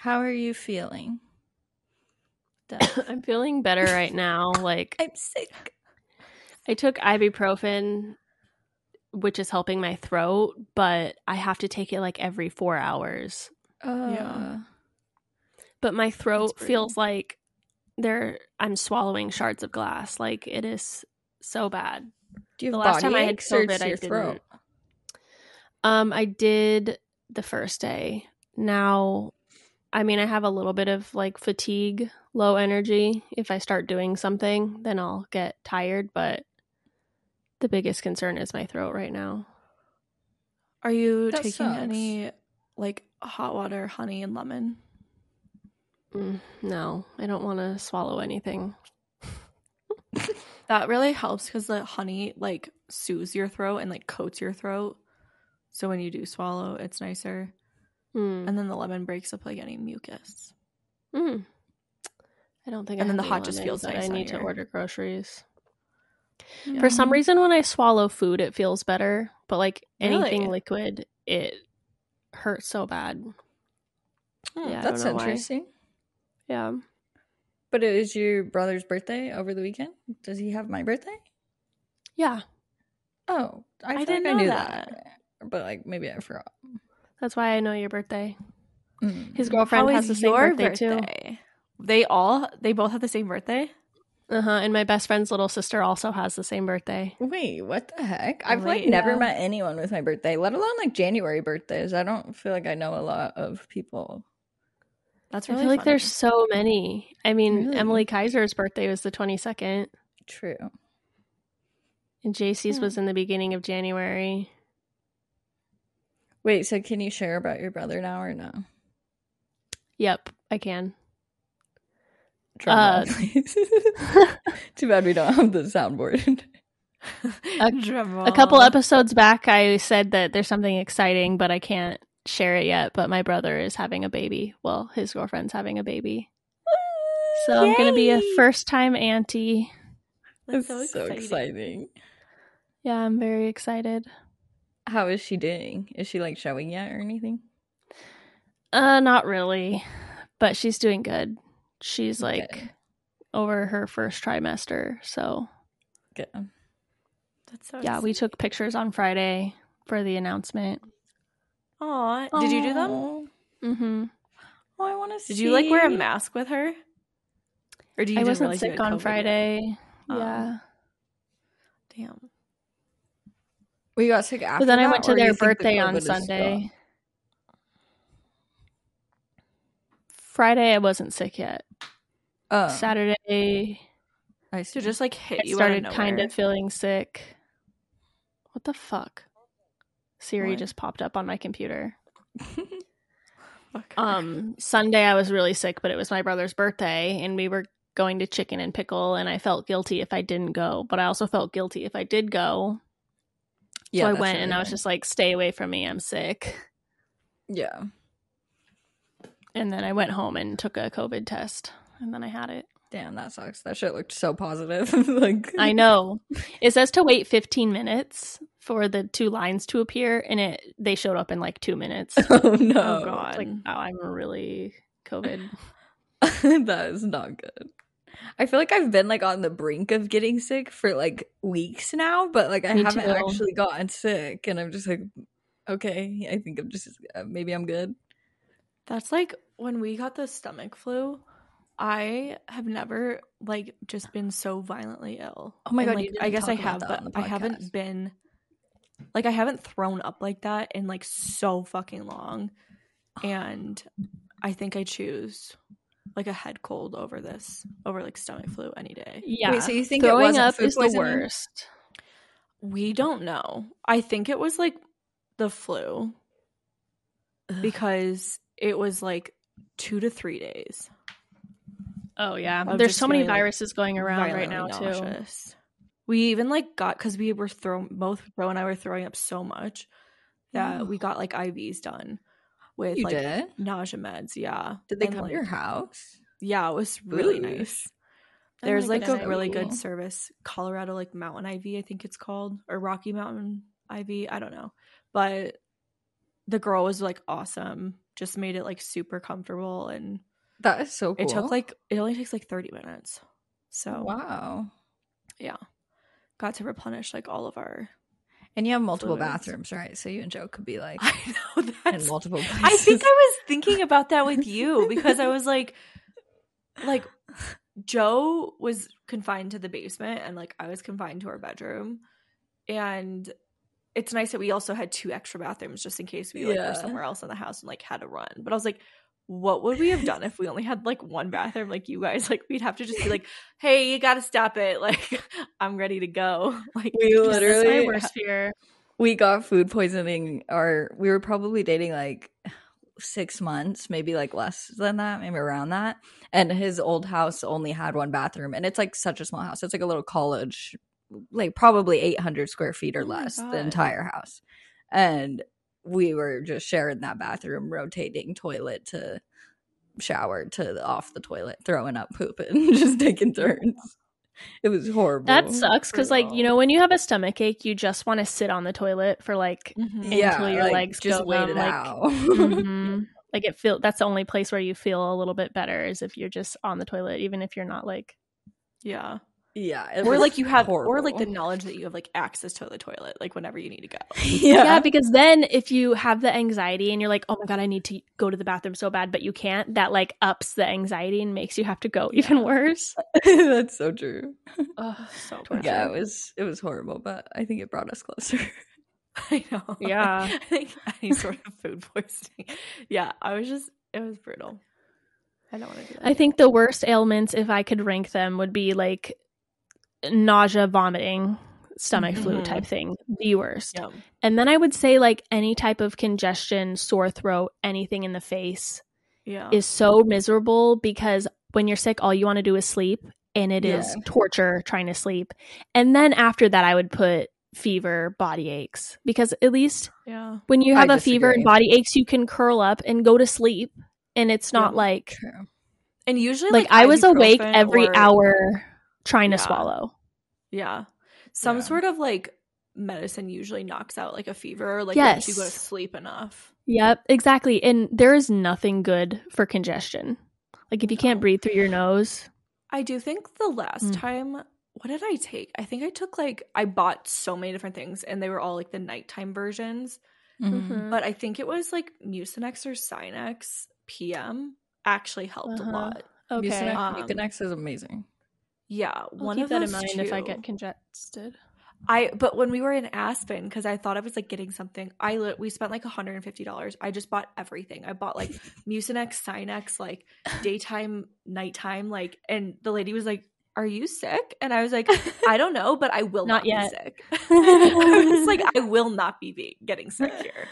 How are you feeling? I'm feeling better right now. Like I'm sick. I took ibuprofen, which is helping my throat, but I have to take it like every four hours. Uh, Yeah. But my throat feels like there I'm swallowing shards of glass. Like it is so bad. Do you The last time I had COVID, I didn't. throat? Um, I did the first day. Now, I mean, I have a little bit of like fatigue, low energy. If I start doing something, then I'll get tired. But the biggest concern is my throat right now. Are you That taking sucks. any like hot water, honey, and lemon? Mm, no, I don't want to swallow anything. That really helps because the honey like soothes your throat and like coats your throat. So when you do swallow, it's nicer. Mm. And then the lemon breaks up like any mucus. Mm. I don't think. I And then the hot just feels nice I need to your- order groceries. Yeah. For some reason, when I swallow food, it feels better. But like anything Really? liquid, it hurts so bad. Hmm, yeah, That's don't why. interesting. Yeah. But it was your brother's birthday over the weekend. Does he have my birthday? Yeah. Oh, I, I didn't like I know knew that. that. But like maybe I forgot. That's why I know your birthday. Mm. His girlfriend How has the same your birthday, too. They all they both have the same birthday. Uh huh. And my best friend's little sister also has the same birthday. Wait, what the heck? I've like never yeah. met anyone with my birthday, let alone like January birthdays. I don't feel like I know a lot of people. That's I really feel like there's so many. I mean, Really? Emily Kaiser's birthday was the 22nd, True. and JC's Hmm. was in the beginning of January. Wait, so can you share about your brother now or no? Yep, I can. Drama, Uh, please. Too bad we don't have the soundboard. A couple episodes back, I said that there's something exciting, but I can't share it yet. But my brother is having a baby. Well, his girlfriend's having a baby. So I'm going to be a first time auntie. It's That's so, exciting. Yeah, I'm very excited. How is she doing? Is she like showing yet or anything? Uh, not really, but she's doing good. She's like Okay. over her first trimester. So Good. That's so yeah, we took pictures on Friday for the announcement. Aw, did you do them? Mm-hmm. Oh, I want to see. Did you like wear a mask with her? Or do you I just wasn't realize sick on COVID yet? Friday. Oh. yeah. Damn. We got sick after But then I went to their think the birthday on Sunday. Friday, I wasn't sick yet. Oh, Saturday, I So just like hit I you started of kind of feeling sick. What the fuck? Siri What? just popped up on my computer. Um, Sunday I was really sick, but it was my brother's birthday, and we were going to Chicken and Pickle, and I felt guilty if I didn't go, but I also felt guilty if I did go. Yeah, so I went, and I was just like, "Stay away from me, I'm sick." yeah. And then I went home and took a COVID test, and then I had it. Damn, that sucks. That shit looked so positive. like I know. It says to wait 15 minutes for the two lines to appear, and it they showed up in like two minutes. Oh, oh no, oh god. like, oh, I'm really COVID. that is not good. I feel like I've been like on the brink of getting sick for like weeks now, but like I Me haven't too. actually gotten sick, and I'm just like, okay, I think I'm just uh, maybe I'm good. That's like when we got the stomach flu. I have never like just been so violently ill. Oh my And, God, like, I guess I have, but I haven't been like I haven't thrown up like that in like so fucking long. And I think I choose like a head cold over this, over like stomach flu any day. Yeah. so you think it throwing wasn't up food is the worst? We don't know. I think it was like the flu because it was like two to three days. Oh yeah. Of There's so many feeling, like, viruses going around right now violently too. We even like got because we were throwing both Bro and I were throwing up so much that Oh. we got like IVs done with You like did? nausea meds. Yeah, Did they And, come like, to your house? Yeah, it was really Boosh. nice. Oh There's like a really Cool. good service, Colorado like Mountain IV, I think it's called, or Rocky Mountain IV. I don't know, but the girl was like awesome. just made it like super comfortable and That is so cool. it took like it only takes like 30 minutes. So wow. yeah. Got to replenish like all of our And you have multiple Fluids. bathrooms, right? So you and Joe could be like I know in multiple places. I think I was thinking about that with you because I was like, like Joe was confined to the basement and like I was confined to our bedroom, and it's nice that we also had two extra bathrooms just in case we like Yeah. were somewhere else in the house and like had to run. But I was like. What would we have done if we only had like one bathroom like you guys? Like we'd have to just be like, "Hey, you got to stop it. Like I'm ready to go." Like We literally- worst fear. we got food poisoning or we were probably dating like six months maybe like less than that maybe around that and his old house only had one bathroom and it's like such a small house it's like a little college like probably 800 square feet or Oh less God. the entire house and we were just sharing that bathroom rotating toilet to shower to off the toilet throwing up poop and just taking turns it was horrible That sucks because, like, you know, when you have a stomach ache, you just want to sit on the toilet for like, Mhm. yeah until your like, legs just go wait numb, it like- out mhm. like it feel that's the only place where you feel a little bit better is if you're just on the toilet, even if you're not like. yeah. Yeah or like you have or like the knowledge that you have like access to the toilet like whenever you need to go Yeah. yeah, because then if you have the anxiety and you're like, oh my god, I need to go to the bathroom so bad, but you can't, that like ups the anxiety and makes you have to go even Yeah. worse. that's so true. oh so Torture. Yeah, it was it was horrible, but I think it brought us closer. i know Yeah. i think any sort of food poisoning yeah i was just it was brutal i don't want to do that I think the worst ailments, if I could rank them, would be like nausea, vomiting, stomach flu Mhm. type thing. The worst. yeah And then I would say like any type of congestion, sore throat, anything in the face yeah is so miserable because when you're sick, all you want to do is sleep. And it is Yeah. torture trying to sleep. And then after that, I would put fever, body aches. Because at least yeah when you I have a fever and body aches, you can curl up and go to sleep. And it's not Yeah. like True. and usually like, I was awake every or- hour trying to swallow. yeah some Yeah. sort of like medicine usually knocks out like a fever like lets you go to sleep enough Yep, exactly. And there is nothing good for congestion. Like if you can't breathe through your nose, I do think the last Mm. time, what did I take? I think I took like I bought so many different things, and they were all like the nighttime versions. Mhm. But I think it was like Mucinex or Sinex PM actually helped Uh-huh. a lot. okay. Mucinex, Um, Mucinex is amazing. Yeah, I'll one keep of that those in mind if I two. get congested. I but when we were in Aspen, because I thought I was like getting something, I li- we spent like hundred and fifty dollars. I just bought everything. I bought like Mucinex, Sinex, like daytime, nighttime, like, and the lady was like, "Are you sick?" And I was like, "I don't know, but I will Not not, yet. be sick." I was like, "I will not be, be getting sick here."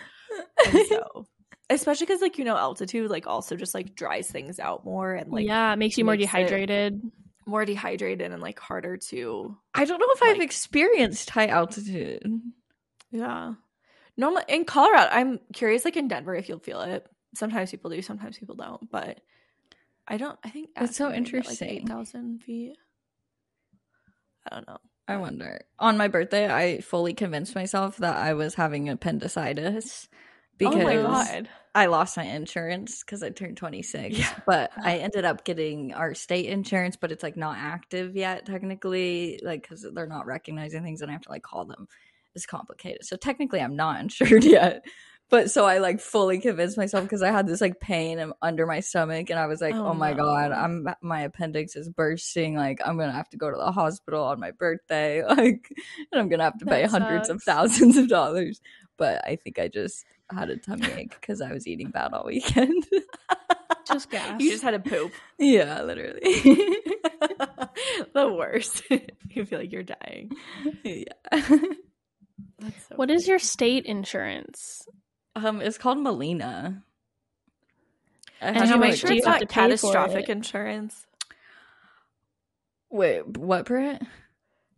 And so, especially because like you know, altitude like also just like dries things out more and like yeah, it makes you more makes it- dehydrated. More dehydrated and like harder to I don't know if I've experienced high altitude. Yeah. No, in Colorado, I'm curious, like in Denver, if you'll feel it. Sometimes people do, sometimes people don't. But I don't. I think That's so Aspen might get, interesting. Like eight thousand feet. I don't know. I wonder. On my birthday, I fully convinced myself that I was having appendicitis because oh my god! I lost my insurance because I turned 26. Yeah. But I ended up getting our state insurance, but it's like not active yet, technically, like because they're not recognizing things and I have to like call them. It's complicated. So technically, I'm not insured yet. But so I like fully convinced myself because I had this like pain under my stomach and I was like, Oh, oh, my god. I'm my appendix is bursting. Like I'm gonna have to go to the hospital on my birthday. Like, and I'm gonna have to pay That hundreds of thousands of dollars. But I think I just had a tummy ache because I was eating bad all weekend. Just gas. You just had a poop. yeah, literally. the worst. you feel like you're dying. yeah. That's so What is funny. your state insurance? Um, it's called Melina. I And had Did how you make much sure do you it's have not to catastrophic it? insurance? Wait, what, Britt?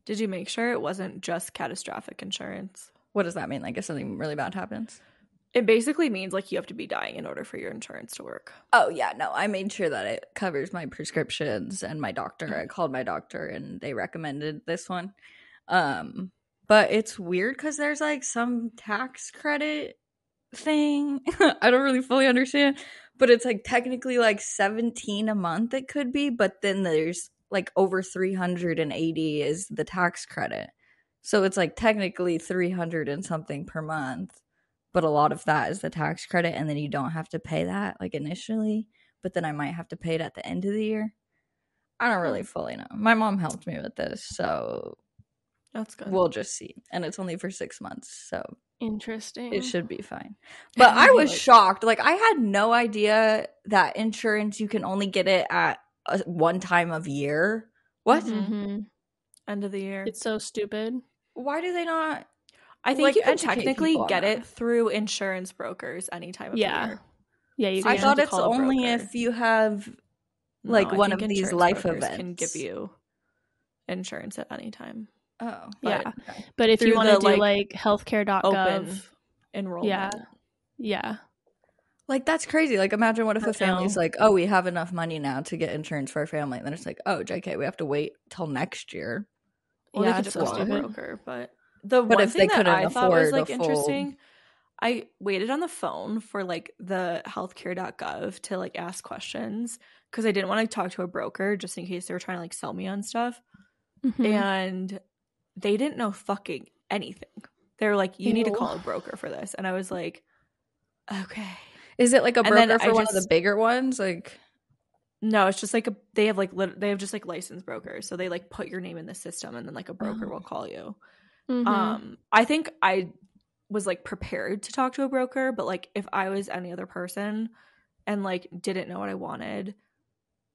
Did you make sure it wasn't just catastrophic insurance? What does that mean? Like if something really bad happens? It basically means like you have to be dying in order for your insurance to work. Oh yeah, no, I made sure that it covers my prescriptions and my doctor. I called my doctor and they recommended this one. Um, but it's weird because there's like some tax credit thing. I don't really fully understand, but it's like technically like 17 a month it could be, but then there's like over 380 is the tax credit. So it's like technically 300 and something per month, but a lot of that is the tax credit and then you don't have to pay that like initially, but then I might have to pay it at the end of the year. I don't really fully know. My mom helped me with this, so That's good. we'll just see. And it's only for 6 months, so Interesting. it should be fine. But I was Like- shocked. Like I had no idea that insurance you can only get it at a, one time of year. What? Mhm. Mhm. End of the year. It's so stupid. Why do they not? I think like, you can technically get it through insurance brokers any time of Yeah. year. Yeah, you I you can. have thought it's only if you have like, I one of these insurance life brokers can give you insurance at any time. Oh, Yeah. but- okay. But if you want to do like, like, healthcare.gov, Open enrollment. yeah. yeah. Like that's crazy. Like imagine what if I a family's know. like, "Oh, we have enough money now to get insurance for our family." And then it's like, "Oh, JK, we have to wait till next year." Well, Yeah, they could it's just so call a stupid. broker, but the But one if they thing that I thought was like interesting, I waited on the phone for like the healthcare.gov to like ask questions because I didn't want to talk to a broker just in case they were trying to like sell me on stuff, Mhm. and they didn't know fucking anything. They were like, "You need to call a broker for this," and I was like, "Okay." Is it like a And then broker I for one of the bigger ones? Like, No, it's just like a they have like lit- they have just like licensed brokers, so they like put your name in the system, and then like a broker Oh. will call you. Mhm. Um, I think I was like prepared to talk to a broker, but like if I was any other person and like didn't know what I wanted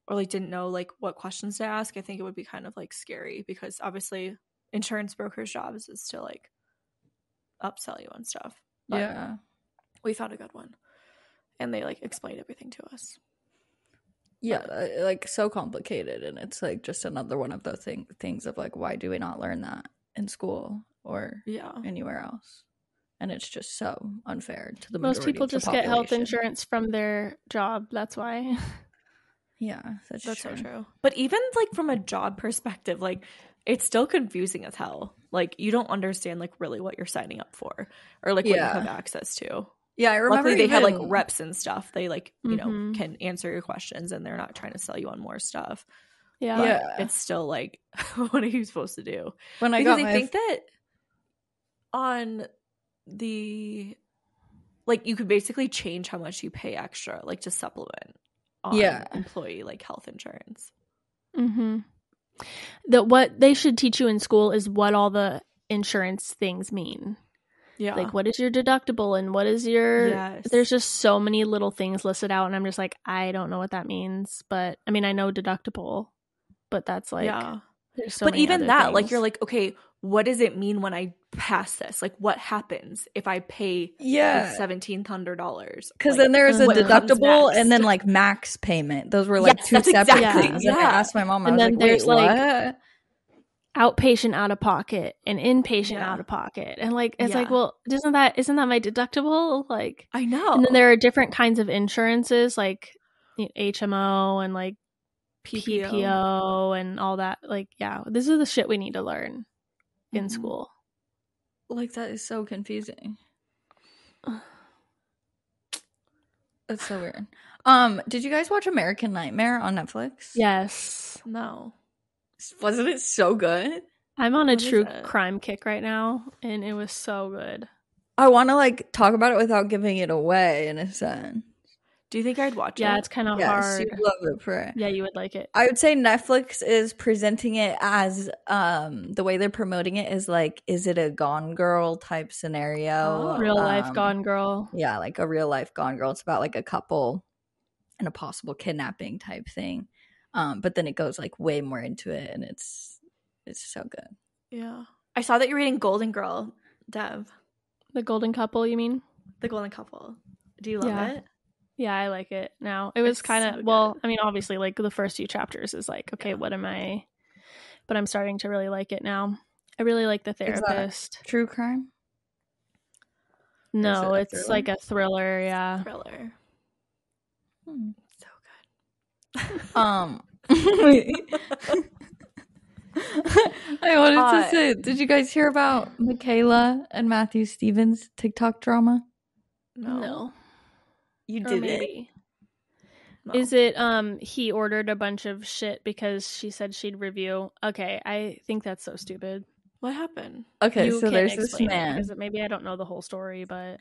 or like didn't know like what questions to ask, I think it would be kind of like scary because obviously insurance brokers' jobs is to like upsell you on stuff. But yeah. we found a good one, and they like explained everything to us. Yeah uh, like so complicated and it's like just another one of those thing, things of like why do we not learn that in school or Yeah, anywhere else and it's just so unfair to the Most people just get health insurance from their job. That's why. yeah that's, that's true. so true. But even like from a job perspective, like it's still confusing as hell. Like you don't understand like really what you're signing up for or like what Yeah. you have access to. Yeah i remember Luckily, they had like reps and stuff. They like you know Mhm. can answer your questions, and they're not trying to sell you on more stuff. Yeah. But Yeah. it's still like, what are you supposed to do? when i because got I think that on the like you could basically change how much you pay extra, like to supplement on Yeah. employee like health insurance. Mm-hmm. That what they should teach you in school is what all the insurance things mean. Yeah, Like what is your deductible and what is your yes. there's just so many little things listed out and I'm just like I don't know what that means, but I mean I know deductible, but that's like yeah. there's so but even other that, like you're like, okay, what does it mean when I pass this? Like, what happens if I pay yeah seventeen hundred dollars? because like, then there's a deductible and then like max payment those were like Yes, two separate exactly- things and i asked my mom i And was then like wait there's, like, what outpatient out of pocket and inpatient Yeah. out of pocket. And like it's like, well, isn't that isn't that my deductible? Like I know. and then there are different kinds of insurances like you know, HMO and like PPO. PPO and all that. Like, yeah, this is the shit we need to learn in Mhm. school. like that is so confusing that's so weird um did you guys watch american nightmare on netflix Yes. No. Wasn't it so good I'm on a What is true crime kick right now and it was so good. i want to like talk about it without giving it away in a sense Do you think I'd watch Yeah, it? Yeah, it's kind of yes hard. you love it for Yeah, you would like it. I would say Netflix is presenting it as um the way they're promoting it is like is it a Gone Girl type scenario? Oh. Real life Um, gone girl. Yeah, like a real life Gone Girl. It's about like a couple and a possible kidnapping type thing. Um, but then it goes like way more into it, and it's it's so good. Yeah. I saw that you're reading Golden Girl, Dev. The golden couple, you mean? The Golden Couple. Do you love Yeah. it? Yeah, I like it now. It was kind of so well. I mean, obviously, like the first few chapters is like, okay, what am I? But I'm starting to really like it now. I really like the therapist. True crime. No, it it's thriller? like a thriller. Yeah, Thriller. Hmm. So good. Um. I wanted Uh, to say, did you guys hear about Mikayla and Matthew Stevens TikTok drama? No. No. You Or did it. No. Is it um he ordered a bunch of shit because she said she'd review? Okay, I think that's so stupid. What happened? Okay, You so there's this explain it, man. maybe I don't know the whole story, but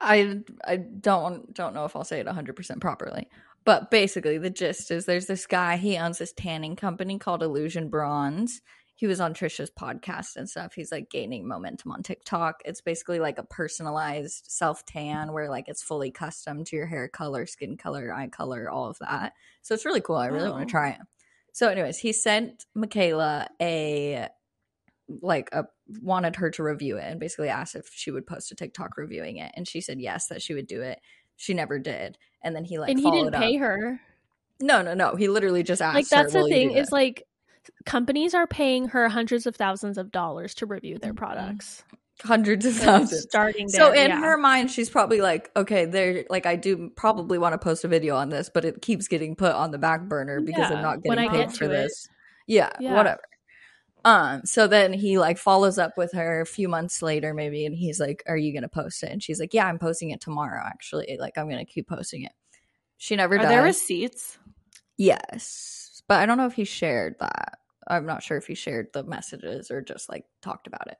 I I don't don't know if I'll say it 100% properly. But basically the gist is there's this guy, he owns this tanning company called Illusion Bronze. He was on Trisha's podcast and stuff. He's like gaining momentum on TikTok. It's basically like a personalized self tan where like it's fully custom to your hair color, skin color, eye color, all of that. So it's really cool. I really want Oh. to try it. So anyways, he sent Mikayla a like a wanted her to review it and basically asked if she would post a TikTok reviewing it and she said yes that she would do it. She never did. And then he like and he didn't pay up. her. No, no, no. He literally just asked Like her, that's the "Will thing is like companies are paying her hundreds of thousands of dollars to review their mm-hmm. products. hundreds of So thousands. starting there. So in yeah. her mind, she's probably like, okay, there. Like I do probably want to post a video on this, but it keeps getting put on the back burner because I'm not getting paid for it. this. Yeah, Yeah. whatever. Um. So then he like follows up with her a few months later, maybe, and he's like, "Are you gonna post it?" And she's like, "Yeah, I'm posting it tomorrow. Actually, like I'm gonna keep posting it." She never did. Are does. there receipts? Yes, but I don't know if he shared that. I'm not sure if he shared the messages or just like talked about it.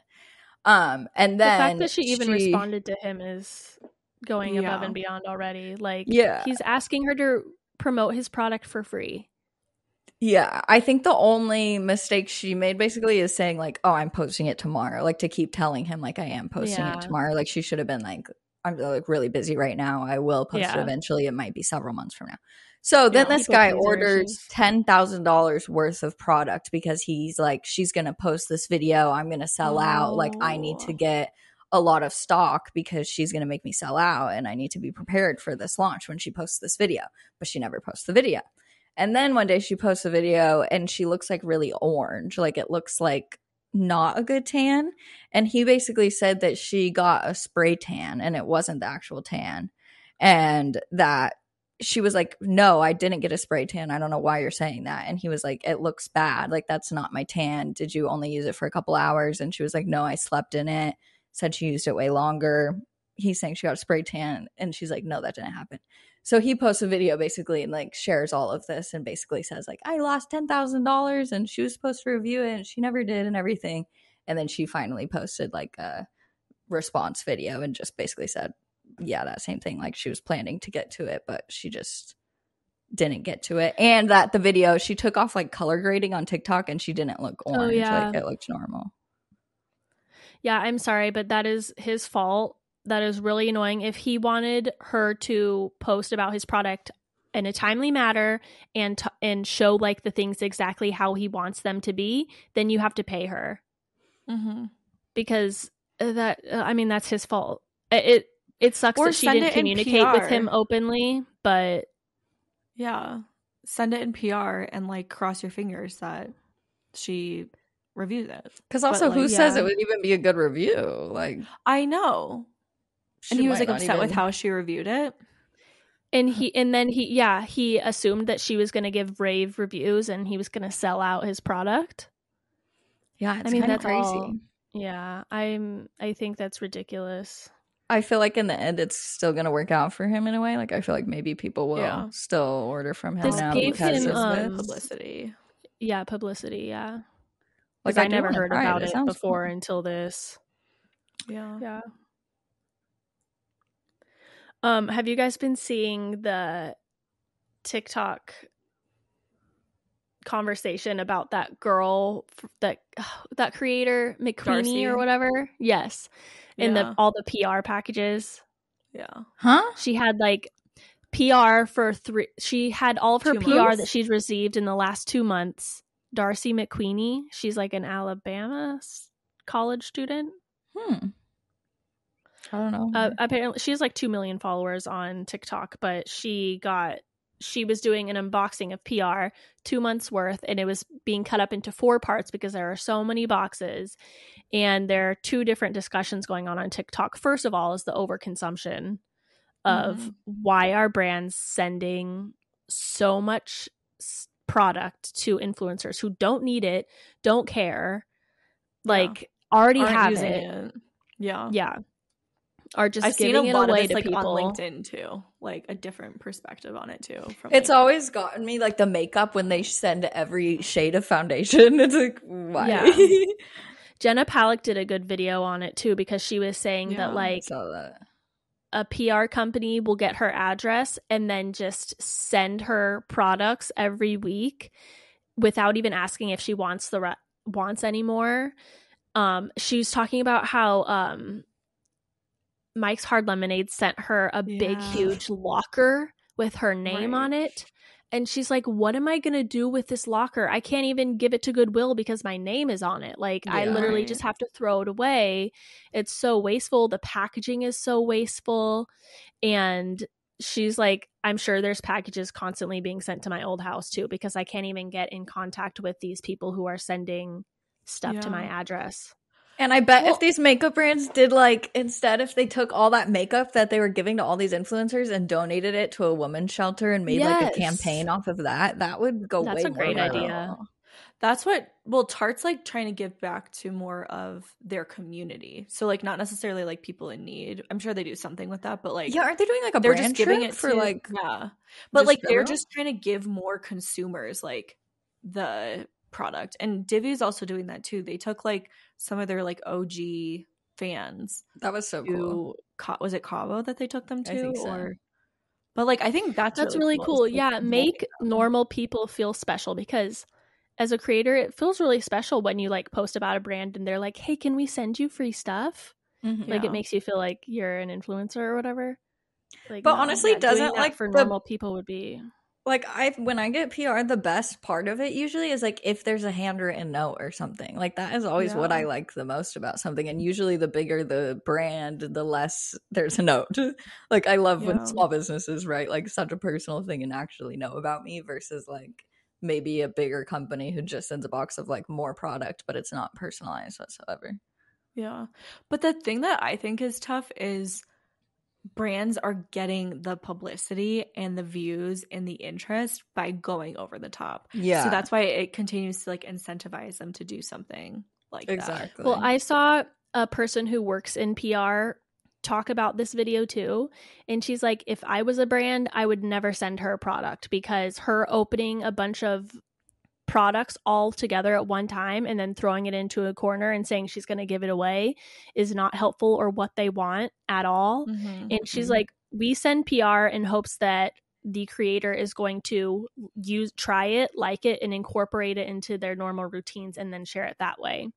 Um, and then the fact that she even responded to him is going above and beyond already. Like Yeah. he's asking her to promote his product for free. Yeah, I think the only mistake she made basically is saying like, "Oh, I'm posting it tomorrow," like to keep telling him like I am posting Yeah. it tomorrow. Like she should have been like, "I'm uh, like really busy right now. I will post it eventually. It might be several months from now." So then Yeah. this guy orders ten thousand dollars worth of product because he's like, "She's gonna post this video. I'm gonna sell out. Like I need to Oh. get." A lot of stock because she's going to make me sell out, and I need to be prepared for this launch when she posts this video. But she never posts the video. And then one day she posts a video and she looks like really orange. Like it looks like not a good tan. And he basically said that she got a spray tan and it wasn't the actual tan. And that she was like, No, I didn't get a spray tan. I don't know why you're saying that. And he was like, It looks bad. Like that's not my tan. Did you only use it for a couple hours? And she was like, No, I slept in it. Said she used it way longer. He's saying she got a spray tan. And she's like, No, that didn't happen. So he posts a video basically and like shares all of this and basically says like I lost ten thousand dollars and she was supposed to review it and she never did and everything. And then she finally posted like a response video and just basically said, Yeah, that same thing. Like she was planning to get to it, but she just didn't get to it. And that the video she took off like color grading on TikTok and she didn't look oh, orange. yeah. Like it looked normal. Yeah, I'm sorry, but that is his fault. That is really annoying. If he wanted her to post about his product in a timely manner and t- and show like the things exactly how he wants them to be, then you have to pay her Mm-hmm. because that uh, I mean that's his fault. It it, it sucks Or that she didn't communicate with him openly, but Yeah. Send it in PR and like cross your fingers that she reviews it. Because But, also, who like, says it would even be a good review? Like, I know. She And he was like not upset with how she reviewed it. and he and then he yeah he assumed that she was going to give rave reviews and he was going to sell out his product. Yeah, it's I mean that's crazy. all. Yeah, I'm. I think that's ridiculous. I feel like in the end, it's still gonna work out for him in a way. Like, I feel like maybe people will Yeah. still order from him This now gave because him, of um, this. publicity. Yeah, publicity. Yeah, Like, because I, never heard about It it, before cool. until this. Yeah. Yeah. Um, have you guys been seeing the TikTok conversation about that girl that that creator McQueenie Darcy? or whatever? Yes. In Yeah. the all the PR packages. Yeah. Huh? She had like PR for three she had all of her Two PR months? that she's received in the last 2 months. Darcy McQueenie, she's like an Alabama college student. Hmm. I don't know. Uh, apparently, she has like two million followers on TikTok, but she got she was doing an unboxing of PR two months worth, and it was being cut up into four parts because there are so many boxes, and there are two different discussions going on on TikTok. First of all, is the overconsumption of Mhm. why are brands sending so much product to influencers who don't need it, don't care, like already Aren't have it it. Yeah. yeah are just I've seen giving a it lot of away this to like people. on LinkedIn too, like a different perspective on it too. From It's like, always gotten me like the makeup when they send every shade of foundation. It's like why? Yeah. Jenna Palek did a good video on it too because she was saying Yeah, that like that. a PR company will get her address and then just send her products every week without even asking if she wants the re- wants anymore. Um, she was talking about how um, Mike's Hard Lemonade sent her a big, Yeah. huge locker with her name Right. on it. And she's like, What am I going to do with this locker? I can't even give it to Goodwill because my name is on it. Like, I literally Right. just have to throw it away. It's so wasteful. The packaging is so wasteful. And she's like, I'm sure there's packages constantly being sent to my old house too because I can't even get in contact with these people who are sending stuff to my address. And I bet Well- if these makeup brands did like instead if they took all that makeup that they were giving to all these influencers and donated it to a women's shelter and made like a campaign off of that, that would go That's a great idea. That's what well Tarte's like trying to give back to more of their community. So like not necessarily like people in need. I'm sure they do something with that, but like Yeah, aren't they doing like a they're brand just giving trip it for to, like yeah. But like they're just trying to give more consumers like the product. And Divi's also doing that too. They took like some of their like OG fans that was so cool. to Ca- was it Cabo that they took them I to think so. or but like I think that's That's really cool. is, like, Yeah, make them. normal people feel special because as a creator, it feels really special when you like post about a brand and they're like, "Hey, can we send you free stuff?" Mhm. Like Yeah. it makes you feel like you're an influencer or whatever. Like, But honestly, doing doesn't, like, for the- normal people would be like I when I get PR, the best part of it usually is like if there's a handwritten note or something. Like that is always what I like the most about something. And usually the bigger the brand, the less there's a note. like I love Yeah. when small businesses write like such a personal thing and actually know about me versus like maybe a bigger company who just sends a box of like more product, but it's not personalized whatsoever. Yeah. But the thing that I think is tough is brands are getting the publicity and the views and the interest by going over the top. Yeah. So that's why it continues to like incentivize them to do something like that. exactly. Well, I saw a person who works in PR talk about this video too. And she's like, if I was a brand, I would never send her a product because her opening a bunch of products all together at one time and then throwing it into a corner and saying she's going to give it away is not helpful or what they want at all. Mhm. And she's Mhm. like, we send PR in hopes that the creator is going to use try it, like it, and incorporate it into their normal routines and then share it that way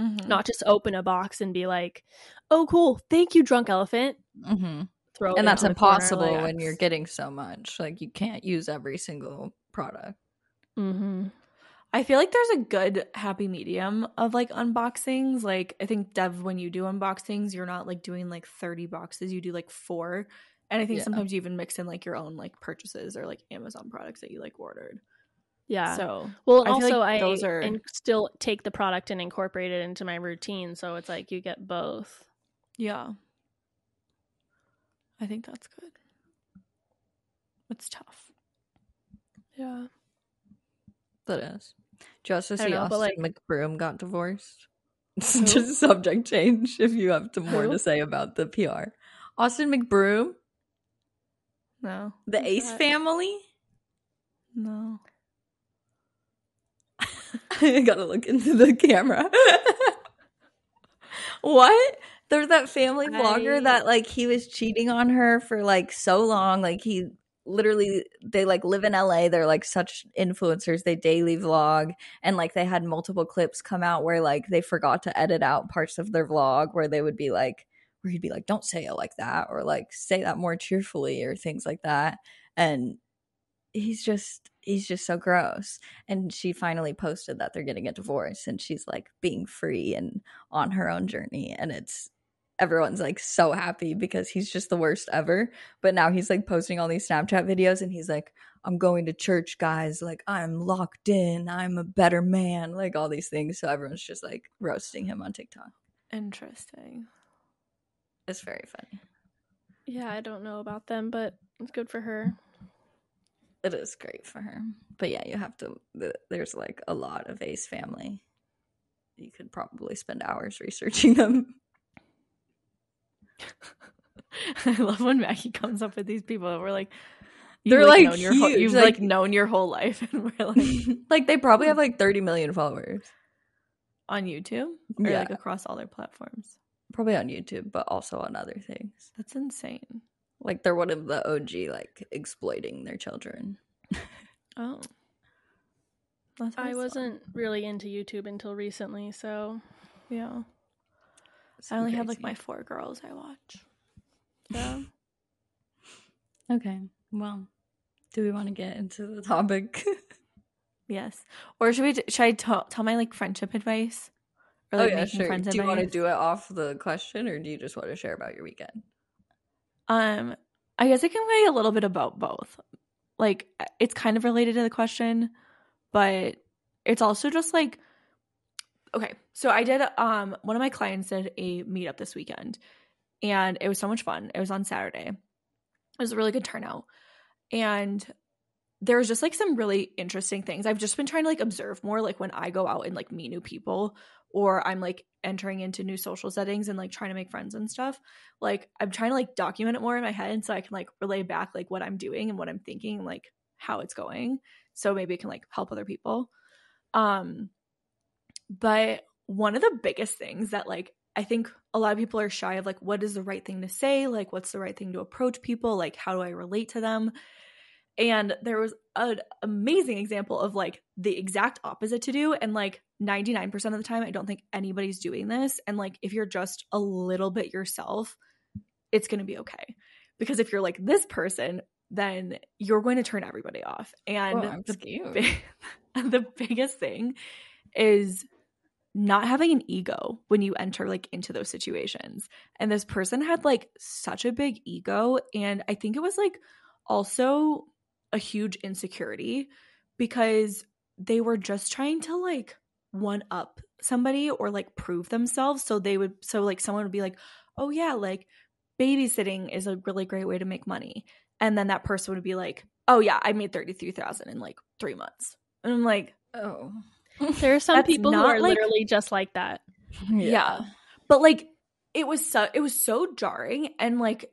Mhm. not just open a box and be like, "Oh, cool, thank you, drunk elephant." Mhm. Throw and that's the corner, impossible like- when you're getting so much. Like you can't use every single product. Mhm. I feel like there's a good happy medium of like unboxings. Like I think Dev, when you do unboxings, you're not like doing like 30 boxes, you do like four. And I think Yeah. sometimes you even mix in like your own like purchases or like Amazon products that you like ordered. Yeah. So well, I also like I those are- and still take the product and incorporate it into my routine, so it's like you get both. yeah. I think that's good. It's tough. Yeah. That is. I don't see know, Austin like- McBroom got divorced. Who? Just subject change if you have to more Who? to say about the PR. Austin McBroom, No. the Ace that? family. No. I gotta look into the camera. what? There's that family vlogger that like he was cheating on her for like so long. Like he literally they like live in LA. They're like such influencers. They daily vlog and like they had multiple clips come out where like they forgot to edit out parts of their vlog where they would be like where he'd be like, Don't say it like that or like say that more cheerfully or things like that. And he's just he's just so gross and she finally posted that they're getting a divorce and she's like being free and on her own journey and it's everyone's like so happy because he's just the worst ever. But now he's like posting all these snapchat videos and he's like i'm going to church guys. Like i'm locked in. I'm a better man. Like all these things. So everyone's just like roasting him on tiktok. Interesting. it's very funny. Yeah, I don't know about them, but it's good for her. it is great for her. But yeah you have to there's like a lot of ace family. You could probably spend hours researching them I love when Maggie comes up with these people and we're like, They're, like, known your whole, you've like- like known your whole life, and we're like like they probably have like 30 million followers. on YouTube or Yeah. like across all their platforms. Probably on YouTube, but also on other things. That's insane. Like they're one of the OG like exploiting their children. Oh, That's I wasn't really into YouTube until recently, so Yeah, So I only have like my four girls I watch. Yeah. Okay. Well, do we want to get into the topic? yes. Or should we? Should I tell tell my like friendship advice? Or oh yeah, sure. Do you want to do it off the question, or do you just want to share about your weekend? Um, I guess I can say a little bit about both. Like, it's kind of related to the question, but it's also just like, okay. So I did. Um, one of my clients did a meetup this weekend, and it was so much fun. It was on Saturday. It was a really good turnout, and there was just like some really interesting things. I've just been trying to like observe more, like when I go out and like meet new people, or I'm like entering into new social settings and like trying to make friends and stuff like i'm trying to like document it more in my head so i can like relay back like what i'm doing and what i'm thinking and like how it's going so maybe it can like help other people um but one of the biggest things that like i think a lot of people are shy of like what is the right thing to say? Like what's the right thing to approach people? Like how do i relate to them? And there was an amazing example of like the exact opposite to do. And like 99% of the time i don't think anybody's doing this. And like if you're just a little bit yourself it's going to be okay. Because if you're like this person then you're going to turn everybody off. And the, big, the biggest thing is not having an ego when you enter like into those situations. And this person had like such a big ego and i think it was like also a huge insecurity because they were just trying to like one up somebody or like prove themselves. So they would so like someone would be like oh yeah like babysitting is a really great way to make money. And then that person would be like oh yeah i made 33000 in like three months. And i'm like Oh, there are some That's people who are like- literally just like that. yeah. but like it was so it was so jarring and like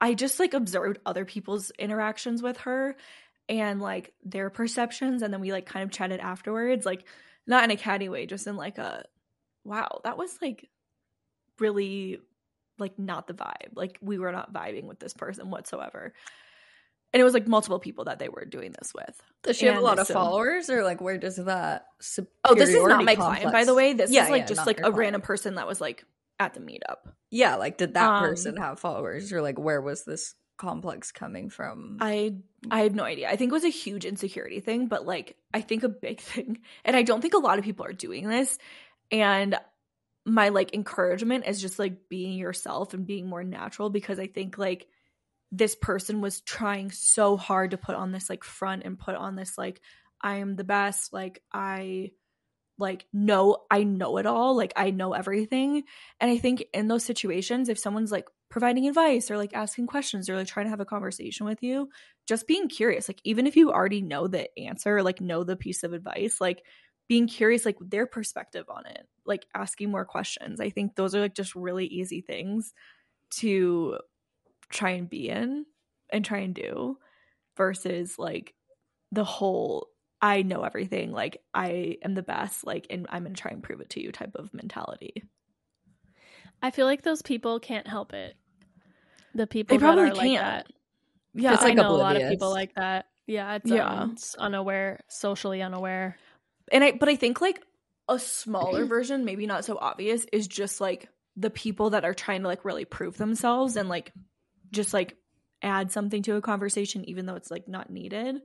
i just like observed other people's interactions with her and like their perceptions and then we like kind of chatted afterwards like not in a catty way just in like a wow that was like really like not the vibe like we were not vibing with this person whatsoever and it was like multiple people that they were doing this with Does she have a lot of so- followers, or like where does that? oh this is not my client by the way this Yeah, is like yeah, just like a client. random person that was like at the meetup Yeah, like did that Um, person have followers, or like where was this complex coming from? I I have no idea. I think it was a huge insecurity thing, but like I think a big thing, and I don't think a lot of people are doing this. And my like encouragement is just like being yourself and being more natural because I think like this person was trying so hard to put on this like front and put on this like I am the best, like I like know I know it all, like I know everything. And I think in those situations if someone's like providing advice or like asking questions or like trying to have a conversation with you, just being curious, like even if you already know the answer, like know the piece of advice, like being curious, like their perspective on it, like asking more questions. I think those are like just really easy things to try and be in and try and do versus like the whole I know everything, like I am the best, like and I'm gonna try and prove it to you type of mentality. I feel like those people can't help it. The people They probably that are like can't. that. Yeah, It's I like know a lot of people like that. Yeah, it's Yeah. um, it's unaware, socially unaware. and I but I think like a smaller version, maybe not so obvious, is just like the people that are trying to like really prove themselves and like just like add something to a conversation even though it's like not needed.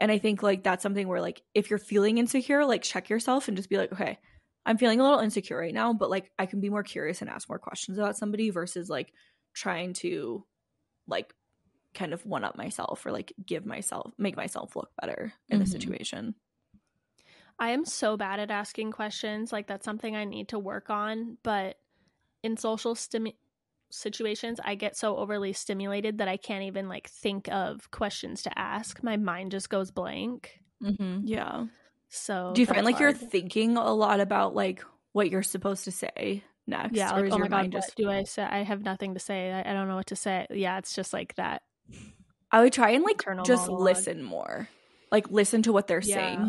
And I think like that's something where like if you're feeling insecure, like check yourself and just be like, okay, I'm feeling a little insecure right now, but like I can be more curious and ask more questions about somebody versus like trying to like kind of one up myself or like give myself make myself look better in a Mhm. situation. I am so bad at asking questions. Like that's something I need to work on. But in social stimu- situations, I get so overly stimulated that I can't even like think of questions to ask. My mind just goes blank. mm-hmm. Yeah. So Do you find that's like you're thinking a lot about like what you're supposed to say next? Yeah, or like is oh your my god, just... do I say? I have nothing to say. I, I don't know what to say. Yeah, it's just like that. I would try and like Internal just monologue. listen more. Like listen to what they're saying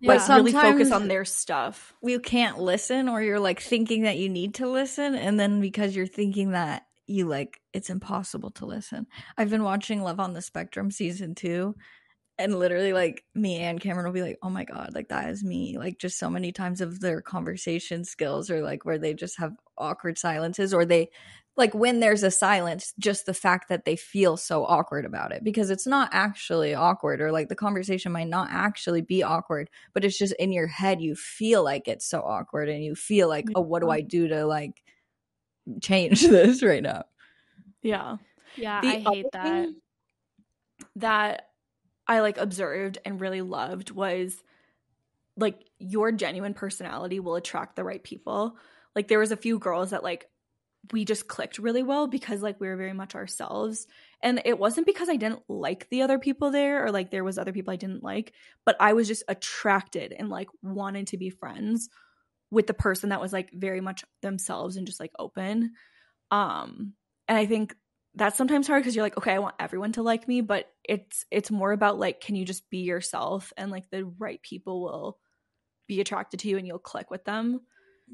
Yeah. But But really focus on their stuff. you can't listen or you're like thinking that you need to listen and then because you're thinking that you like it's impossible to listen i've been watching love on the spectrum season two and literally like me and cameron will be like oh my god like that is me like just so many times of their conversation skills or like where they just have awkward silences or they like when there's a silence just the fact that they feel so awkward about it because it's not actually awkward or like the conversation might not actually be awkward but it's just in your head you feel like it's so awkward and you feel like oh what do i do to like change this right now Yeah. Yeah, The I hate that. thing that I like observed and really loved was like your genuine personality will attract the right people. Like there was a few girls that like we just clicked really well because like we were very much ourselves. And it wasn't because I didn't like the other people there or like there was other people I didn't like, but I was just attracted and like wanted to be friends with the person that was like very much themselves and just like open. Um and I think that's sometimes hard because you're like okay i want everyone to like me but it's it's more about like can you just be yourself and like the right people will be attracted to you and you'll click with them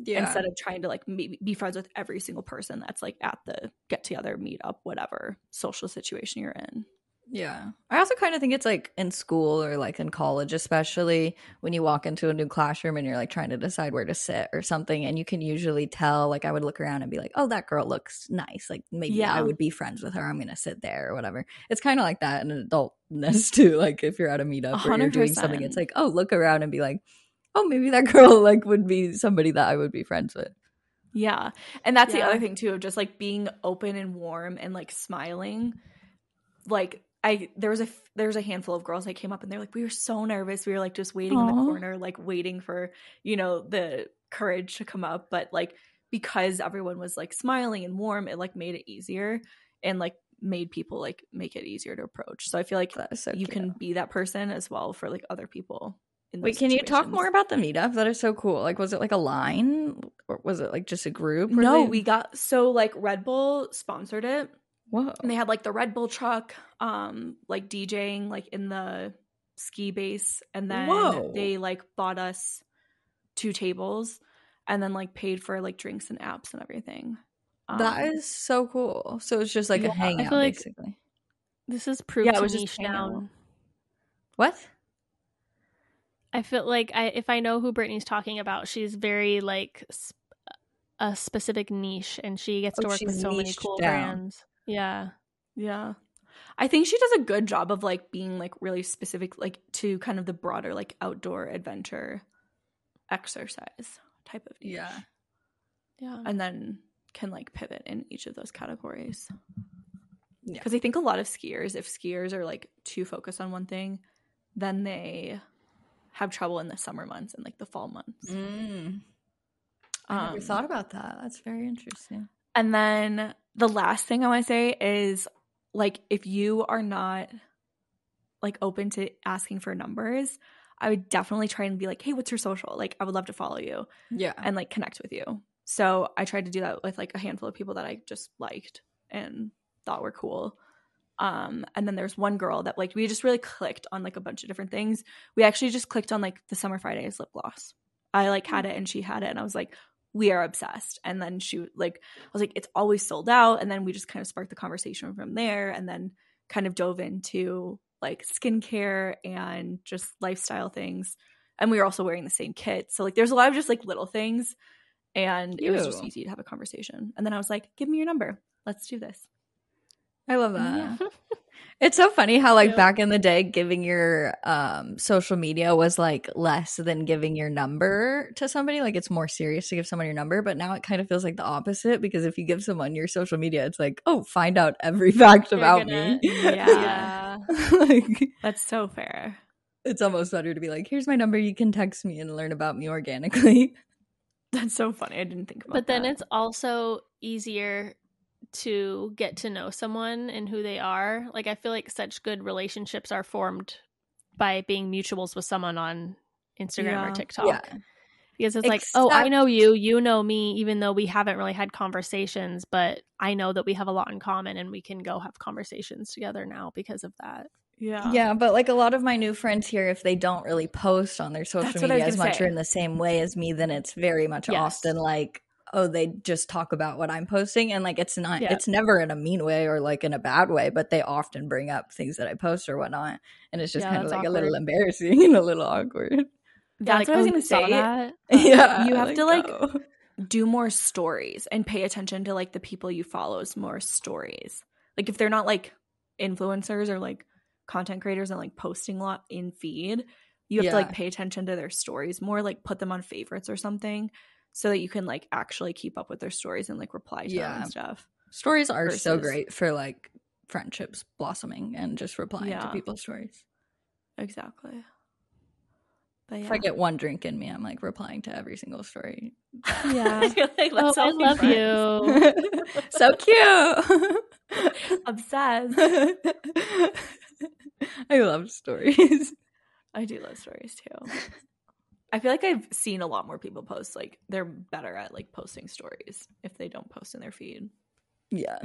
instead of trying to like maybe be friends with every single person that's like at the get together meet up whatever social situation you're in Yeah. I also kind of think it's like in school or like in college, especially when you walk into a new classroom and you're like trying to decide where to sit or something. And you can usually tell, like, I would look around and be like, oh, that girl looks nice. Like, maybe Yeah. I would be friends with her. I'm going to sit there or whatever. It's kind of like that in adultness too. Like, if you're at a meetup A or you're doing something, it's like, oh, look around and be like, oh, maybe that girl like would be somebody that I would be friends with. yeah. And that's the other thing too of just like being open and warm and like smiling. Like I there was a there was a handful of girls that came up and they're like we were so nervous. We were like just waiting in the corner like waiting for you know the courage to come up. But like because everyone was like smiling and warm it like made it easier and like made people like make it easier to approach. So I feel like so you cute. can be that person as well for like other people Wait, can you talk more about the meetup? That is so cool. Like, was it like a line or was it like just a group? No they- we got so like Red Bull sponsored it Whoa. and they had like the Red Bull truck, um, like DJing like in the ski base, and then Whoa. they like bought us two tables, and then like paid for like drinks and apps and everything. That Um, is so cool. So it's just like Yeah, a hangout, like- basically. This is proof Yeah, it to niche down. What? I feel like I if I know who Brittany's talking about, she's very like sp- a specific niche, and she gets oh, to Oh, work with so many cool down. brands. Yeah, yeah. I think she does a good job of like being like really specific, like to kind of the broader like outdoor adventure exercise type of niche. Yeah. yeah. and then can like pivot in each of those categories. Yeah. Because I think a lot of skiers, if skiers are like too focused on one thing, then they have trouble in the summer months and like the fall months. Mm. I never Um, thought about that. That's very interesting. And then the last thing I want to say is like if you are not like open to asking for numbers, I would definitely try and be like, "Hey, what's your social? Like I would love to follow you Yeah. and like connect with you." So, I tried to do that with like a handful of people that I just liked and thought were cool. Um and then there's one girl that like we just really clicked on like a bunch of different things. We actually just clicked on like the Summer Fridays lip gloss. I like had it and she had it and I was like we are obsessed. And then she like I was like, it's always sold out. And then we just kind of sparked the conversation from there and then kind of dove into like skincare and just lifestyle things. And we were also wearing the same kit. So like there's a lot of just like little things. And it was just easy to have a conversation. And then I was like, give me your number. Let's do this. I love that. Yeah. It's so funny how like Yeah. back in the day giving your um social media was like less than giving your number to somebody like it's more serious to give someone your number but now it kind of feels like the opposite because if you give someone your social media it's like oh find out every fact You're about gonna- me Yeah. like That's so fair. it's almost better to be like here's my number you can text me and learn about me organically That's so funny. I didn't think about that. but then that. it's also easier to get to know someone and who they are. Like I feel like such good relationships are formed by being mutuals with someone on Instagram Yeah. or TikTok. yeah because it's like, oh, I know you, you know me, even though we haven't really had conversations, but I know that we have a lot in common and we can go have conversations together now because of that. Yeah. Yeah, but like a lot of my new friends here, if they don't really post on their social That's media as much say. or in the same way as me, then it's very much Yes. often like, oh, they just talk about what I'm posting. And like, it's not, Yeah. it's never in a mean way or like in a bad way, but they often bring up things that I post or whatnot. And it's just Yeah, kind of that's like a little embarrassing and a little awkward. That's what I was "Oh, gonna say. that?" yeah. you have to, like, oh. do more stories and pay attention to like the people you follow's more stories. Like if they're not like influencers or like content creators and like posting a lot in feed, you have to like pay attention to their stories more, like put them on favorites or something so that you can like actually keep up with their stories and like reply to them and stuff. Stories are so great for like friendships blossoming and just replying Yeah. to people's stories. Exactly. But yeah. If I get one drink in me, I'm like replying to every single story. Yeah. You're like, Oh, "Let's I all be love friends." you. so cute. Obsessed. I love stories. I do love stories too. I feel like I've seen a lot more people post like they're better at like posting stories if they don't post in their feed. Yeah,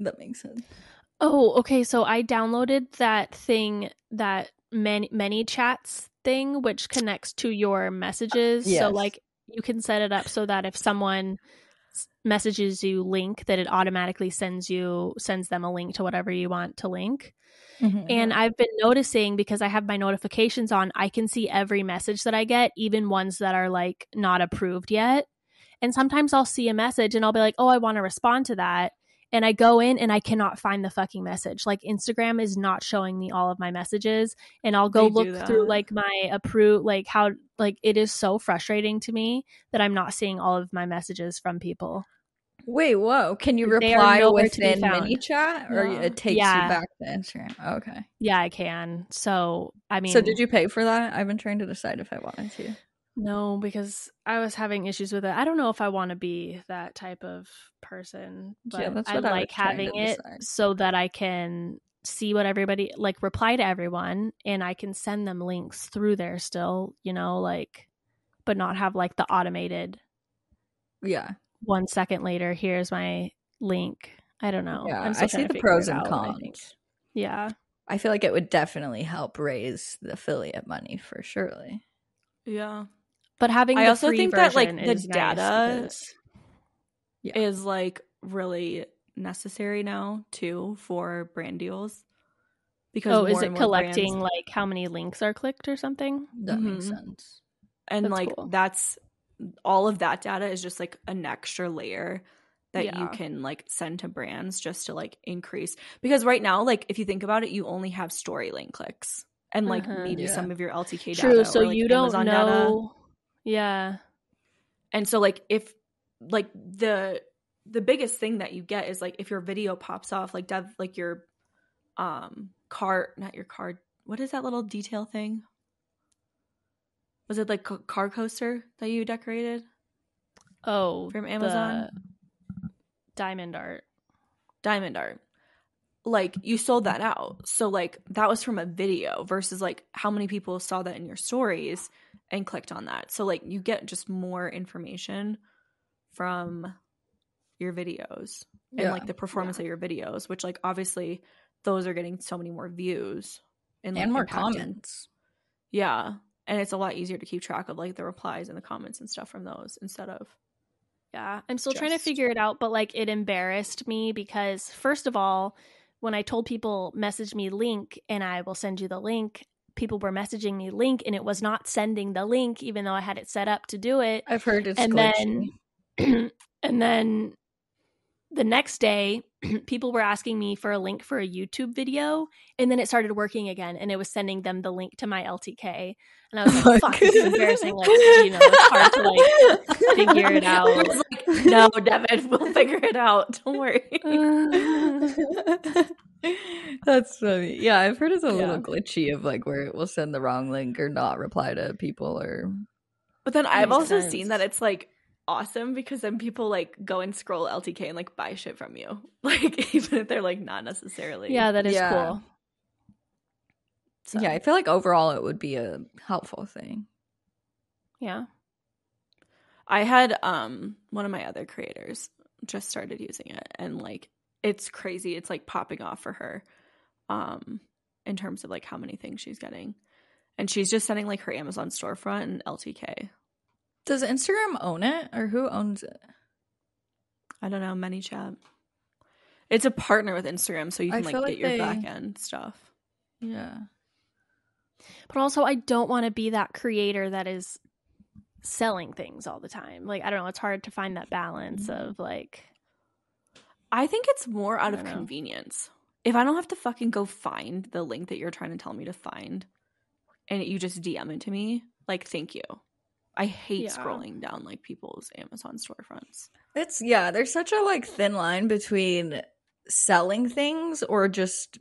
that makes sense. Oh, okay. So I downloaded that thing that many many chats thing, which connects to your messages. So Yes. like you can set it up so that if someone messages you link, that it automatically sends you sends them a link to whatever you want to link. Mm-hmm. And I've been noticing because I have my notifications on, I can see every message that I get, even ones that are like not approved yet. And sometimes I'll see a message and I'll be like, oh, I want to respond to that. And I go in and I cannot find the fucking message. Like Instagram is not showing me all of my messages. And I'll go They look through like my approved, like how, like it is so frustrating to me that I'm not seeing all of my messages from people. Wait, whoa! Can you reply within ManyChat, or Yeah. it takes Yeah. you back to Instagram? Okay. Yeah, I can. So, I mean, so did you pay for that? I've been trying to decide if I wanted to. No, because I was having issues with it. I don't know if I want to be that type of person, but Yeah, I I like having it decide. so that I can see what everybody like reply to everyone and I can send them links through there still, you know, like but not have like the automated Yeah, one second later, here's my link. I don't know. yeah. I'm still I see to the pros and out, I cons. Yeah. I feel like it would definitely help raise the affiliate money for surely. Yeah. But having I the also free think that, like, the is nice data because- Yeah. Is like really necessary now too for brand deals. Because Oh, is it collecting brands- like how many links are clicked or something? That makes Mhm. sense. and That's like cool. that's all of that data is just like an extra layer that you can like send to brands just to like increase because right now like if you think about it you only have story link clicks and like Uh-huh. maybe Yeah. some of your LTK data True. So or, like, you don't Amazon know. data. Yeah. And so like if like the the biggest thing that you get is like if your video pops off like dev like your um cart not your card what is that little detail thing? Was it like ca- car coaster that you decorated? Oh, From Amazon? the Diamond art. Diamond art. Like you sold that out. So like that was from a video versus like how many people saw that in your stories and clicked on that. So like you get just more information from your videos and like the performance of your videos, which like obviously those are getting so many more views and, like, and more impacting- comments. Yeah. And it's a lot easier to keep track of like the replies and the comments and stuff from those instead of Yeah, I'm still trying to figure it out, but like it embarrassed me because first of all, when I told people message me link and I will send you the link, people were messaging me link and it was not sending the link even though I had it set up to do it. I've heard it's and glitchy. then and then the next day people were asking me for a link for a youtube video and then it started working again and it was sending them the link to my ltk and i was like fuck this is embarrassing like you know it's hard to like figure it out. It's like, no, Devon, we'll figure it out. Don't worry. That's funny. Yeah, I've heard it's a Yeah. little glitchy of like where it will send the wrong link or not reply to people or But then I've also sense. seen that it's like awesome because then people like go and scroll LTK and like buy shit from you. Like even if they're like not necessarily. yeah that is Yeah. cool So, Yeah, I feel like overall it would be a helpful thing. yeah I had um one of my other creators just started using it and like it's crazy. It's like popping off for her. Um in terms of like how many things she's getting. And she's just sending like her Amazon storefront and LTK. Does Instagram own it or who owns it? I don't know, ManyChat. It's a partner with Instagram, so you I can like get like your they- back end stuff. Yeah. But also, I don't want to be that creator that is selling things all the time. Like, I don't know. It's hard to find that balance Mhm. of like, I think it's more out of know. convenience. If I don't have to fucking go find the link that you're trying to tell me to find and you just DM it to me, like thank you. I hate Yeah. scrolling down like people's Amazon storefronts. It's yeah, there's such a like thin line between selling things or just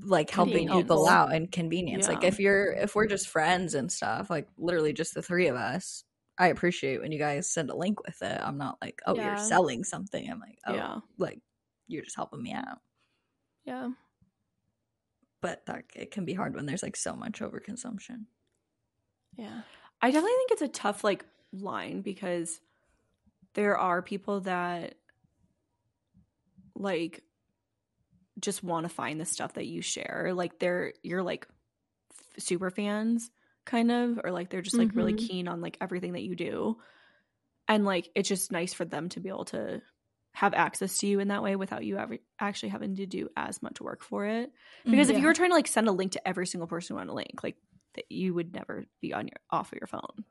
like helping people out and convenience. Like if you're if we're just friends and stuff, like literally just the three of us, I appreciate when you guys send a link with it. I'm not like, oh, Yeah. you're selling something. I'm like, oh, Yeah. like you're just helping me out. yeah. But that it can be hard when there's like so much overconsumption. Yeah. I definitely think it's a tough like line because there are people that like just want to find the stuff that you share. Like they're you're like f- super fans kind of or like they're just like really Mhm. keen on like everything that you do. And like it's just nice for them to be able to have access to you in that way without you ever actually having to do as much work for it. Because if Yeah. you were trying to like send a link to every single person who wanted a link, like that you would never be on your off of your phone.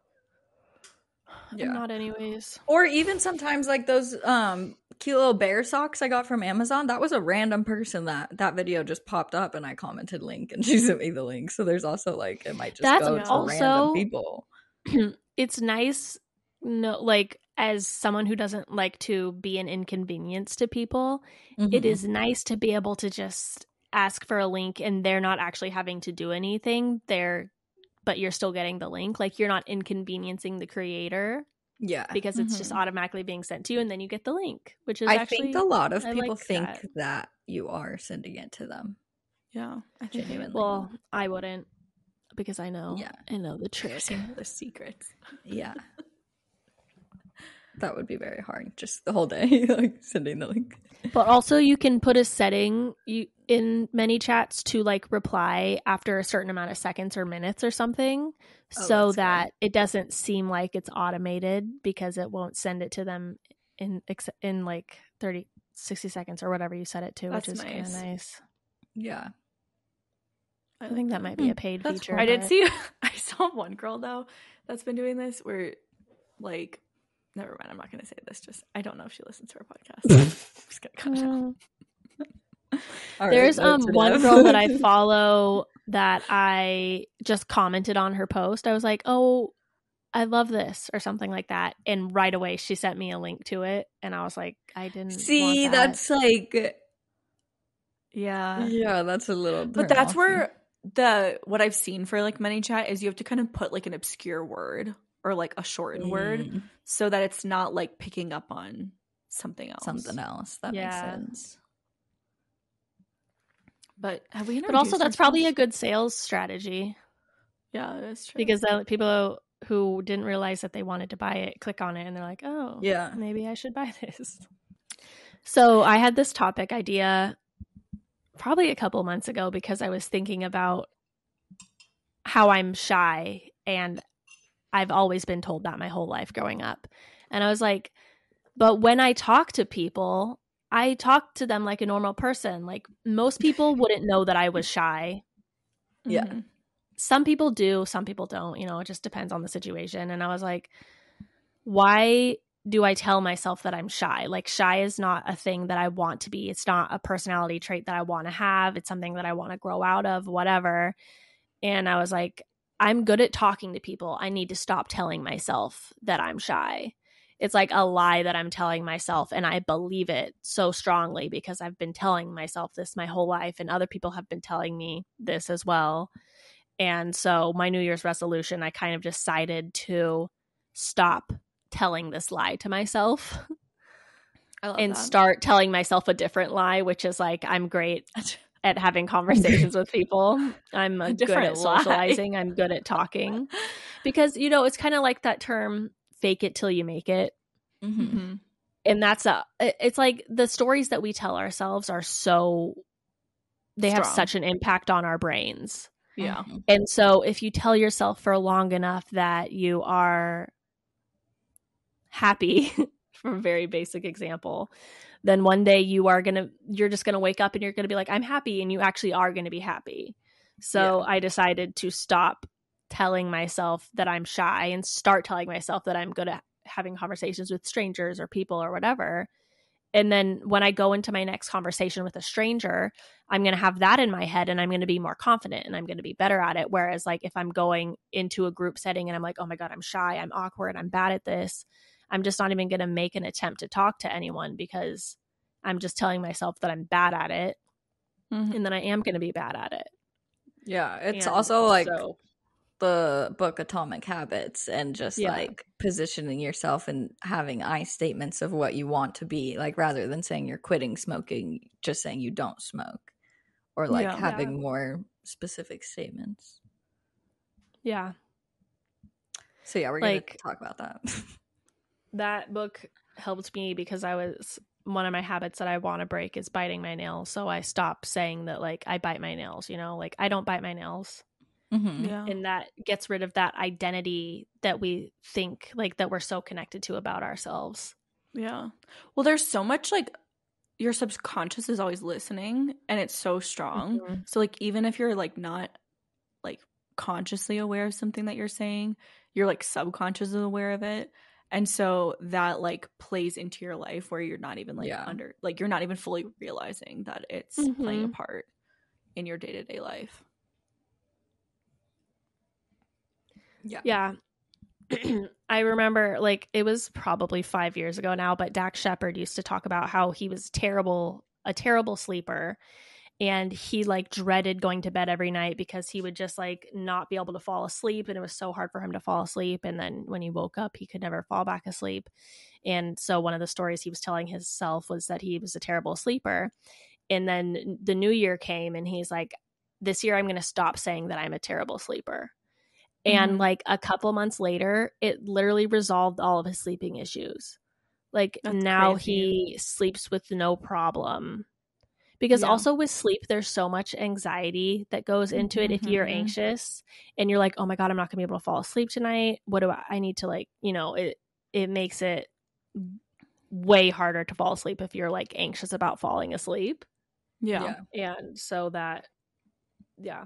Yeah. I'm not, anyways. Or even sometimes like those um cute little bear socks I got from Amazon. That was a random person that that video just popped up and I commented link and she sent me the link. So there's also like it might just That's go to also- random people. it's nice no like as someone who doesn't like to be an inconvenience to people it Mhm. is nice to be able to just ask for a link and they're not actually having to do anything they're but you're still getting the link like you're not inconveniencing the creator yeah. because it's just Mhm. automatically being sent to you and then you get the link which is I actually think a lot of I people like think that. that. you are sending it to them. Yeah, I think Genuinely. well i wouldn't because i know Yeah. i know the trick the secrets. Yeah. that would be very hard. Just the whole day, like sending the link. But also you can put a setting you in ManyChats to like reply after a certain amount of seconds or minutes or something Oh, so good. that it doesn't seem like it's automated because it won't send it to them in in like 30 60 seconds or whatever you set it to That's which is kind of nice. nice. Yeah. I think that might be hmm. a paid feature. cool. I did see. I saw one girl though that's been doing this where, like, never mind. I'm not going to say this. Just I don't know if she listens to our podcast. I'm just gonna cut it out. All right, There's um one down. girl that I follow that I just commented on her post. I was like, "Oh, I love this" or something like that, and right away she sent me a link to it, and I was like, "I didn't See, want that. that's like Yeah, yeah, that's a little. Bit But that's off where the what I've seen for like ManyChat is you have to kind of put like an obscure word or like a shortened word Mm, so that it's not like picking up on something else. something else. That Yeah. makes sense. But have we? but also that's probably a good sales strategy yeah, that's true. because then people who didn't realize that they wanted to buy it click on it and they're like, "Oh, Yeah. maybe I should buy this." So I had this topic idea probably a couple months ago because I was thinking about how I'm shy and I've always been told that my whole life growing up. And I was like, but when I talk to people, I talk to them like a normal person. Like most people wouldn't know that I was shy. Yeah. Mhm. Some people do, some people don't, you know, it just depends on the situation. And I was like, why do I tell myself that I'm shy? Like, shy is not a thing that I want to be. It's not a personality trait that I want to have. It's something that I want to grow out of, whatever. And I was like, I'm good at talking to people. I need to stop telling myself that I'm shy. It's like a lie that I'm telling myself, and I believe it so strongly because I've been telling myself this my whole life, and other people have been telling me this as well. And so, my New Year's resolution, I kind of decided to stop telling this lie to myself I love and that. start telling myself a different lie, which is like, I'm great at having conversations with people. I'm A good different at lie. socializing. I'm good at talking. Because, you know, it's kind of like that term fake it till you make it. Mm-hmm. Mm-hmm. And that's a it's like the stories that we tell ourselves are so they have such an impact on our brains. Yeah. Mhm. And so if you tell yourself for long enough that you are happy, for a very basic example, then one day you are going to you're just going to wake up and you're going to be like I'm happy and you actually are going to be happy. So I decided to stop telling myself that I'm shy and start telling myself that I'm good at having conversations with strangers or people or whatever. And then when I go into my next conversation with a stranger, I'm going to have that in my head and I'm going to be more confident and I'm going to be better at it. Whereas, like, if I'm going into a group setting and I'm like, oh my God, I'm shy, I'm awkward, I'm bad at this, I'm just not even going to make an attempt to talk to anyone because I'm just telling myself that I'm bad at it Mhm. and then I am going to be bad at it. Yeah, it's And also like so- the book Atomic Habits and just Yeah. like positioning yourself and having I statements of what you want to be, like rather than saying you're quitting smoking, just saying you don't smoke or like Yeah. having more specific statements. yeah. So yeah, we're Like- gonna talk about that. that book helped me because I was one of my habits that I want to break is biting my nails. So I stopped saying that like I bite my nails, you know, like I don't bite my nails. Mhm. Yeah. And that gets rid of that identity that we think like that we're so connected to about ourselves. Yeah. Well, there's so much like your subconscious is always listening and it's so strong. Mhm. So like even if you're like not like consciously aware of something that you're saying, you're like subconsciously aware of it. And so that like plays into your life where you're not even like Yeah. under like you're not even fully realizing that it's playing a Mhm. part in your day-to-day life. Yeah. Yeah. I remember like it was probably 5 years ago now, but Dax Shepard used to talk about how he was terrible a terrible sleeper and he like dreaded going to bed every night because he would just like not be able to fall asleep and it was so hard for him to fall asleep and then when he woke up he could never fall back asleep. And so one of the stories he was telling himself was that he was a terrible sleeper. And then the new year came and he's like this year I'm going to stop saying that I'm a terrible sleeper. And Mhm. like a couple months later, it literally resolved all of his sleeping issues. Like That's now crazy. he sleeps with no problem. Because Yeah. also with sleep, there's so much anxiety that goes into it. If you're Mhm. anxious and you're like, oh my God, I'm not gonna be able to fall asleep tonight. What do I, I need to like, you know, it it makes it way harder to fall asleep if you're like anxious about falling asleep. Yeah. And so that yeah.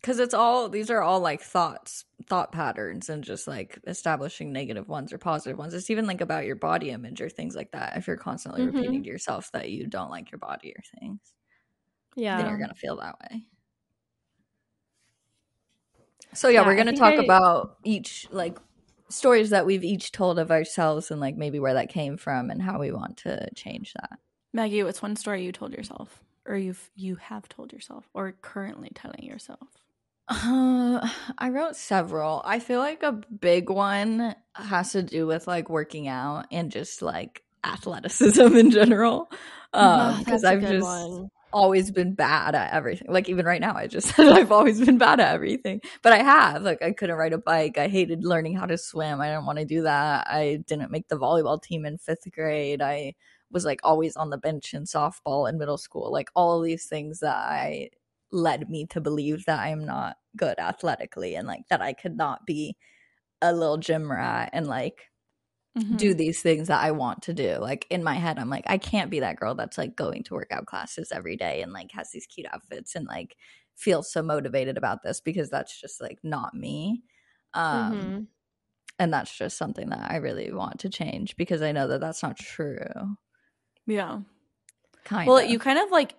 Because it's all these are all like thoughts thought patterns and just like establishing negative ones or positive ones it's even like about your body image or things like that if you're constantly Mhm. repeating to yourself that you don't like your body or things Yeah. then you're gonna feel that way so yeah, Yeah, we're gonna talk I- about each like stories that we've each told of ourselves and like maybe where that came from and how we want to change that Maggie, what's one story you told yourself or you've you have told yourself or currently telling yourself? Uh, I wrote several. I feel like a big one has to do with like working out and just like athleticism in general. Um, because That's a I've just one. always been bad at everything. Like even right now, I just said I've always been bad at everything. But I have. Like I couldn't ride a bike. I hated learning how to swim. I didn't want to do that. I didn't make the volleyball team in fifth grade. I was like always on the bench in softball in middle school. Like all of these things that I led me to believe that I am not good athletically and like that I could not be a little gym rat and like Mm-hmm. do these things that I want to do. Like in my head, I'm like, I can't be that girl that's like going to workout classes every day and like has these cute outfits and like feels so motivated about this because that's just like not me. Um, Mhm. And that's just something that I really want to change because I know that that's not true. Yeah. Kind of. Well, of. you kind of like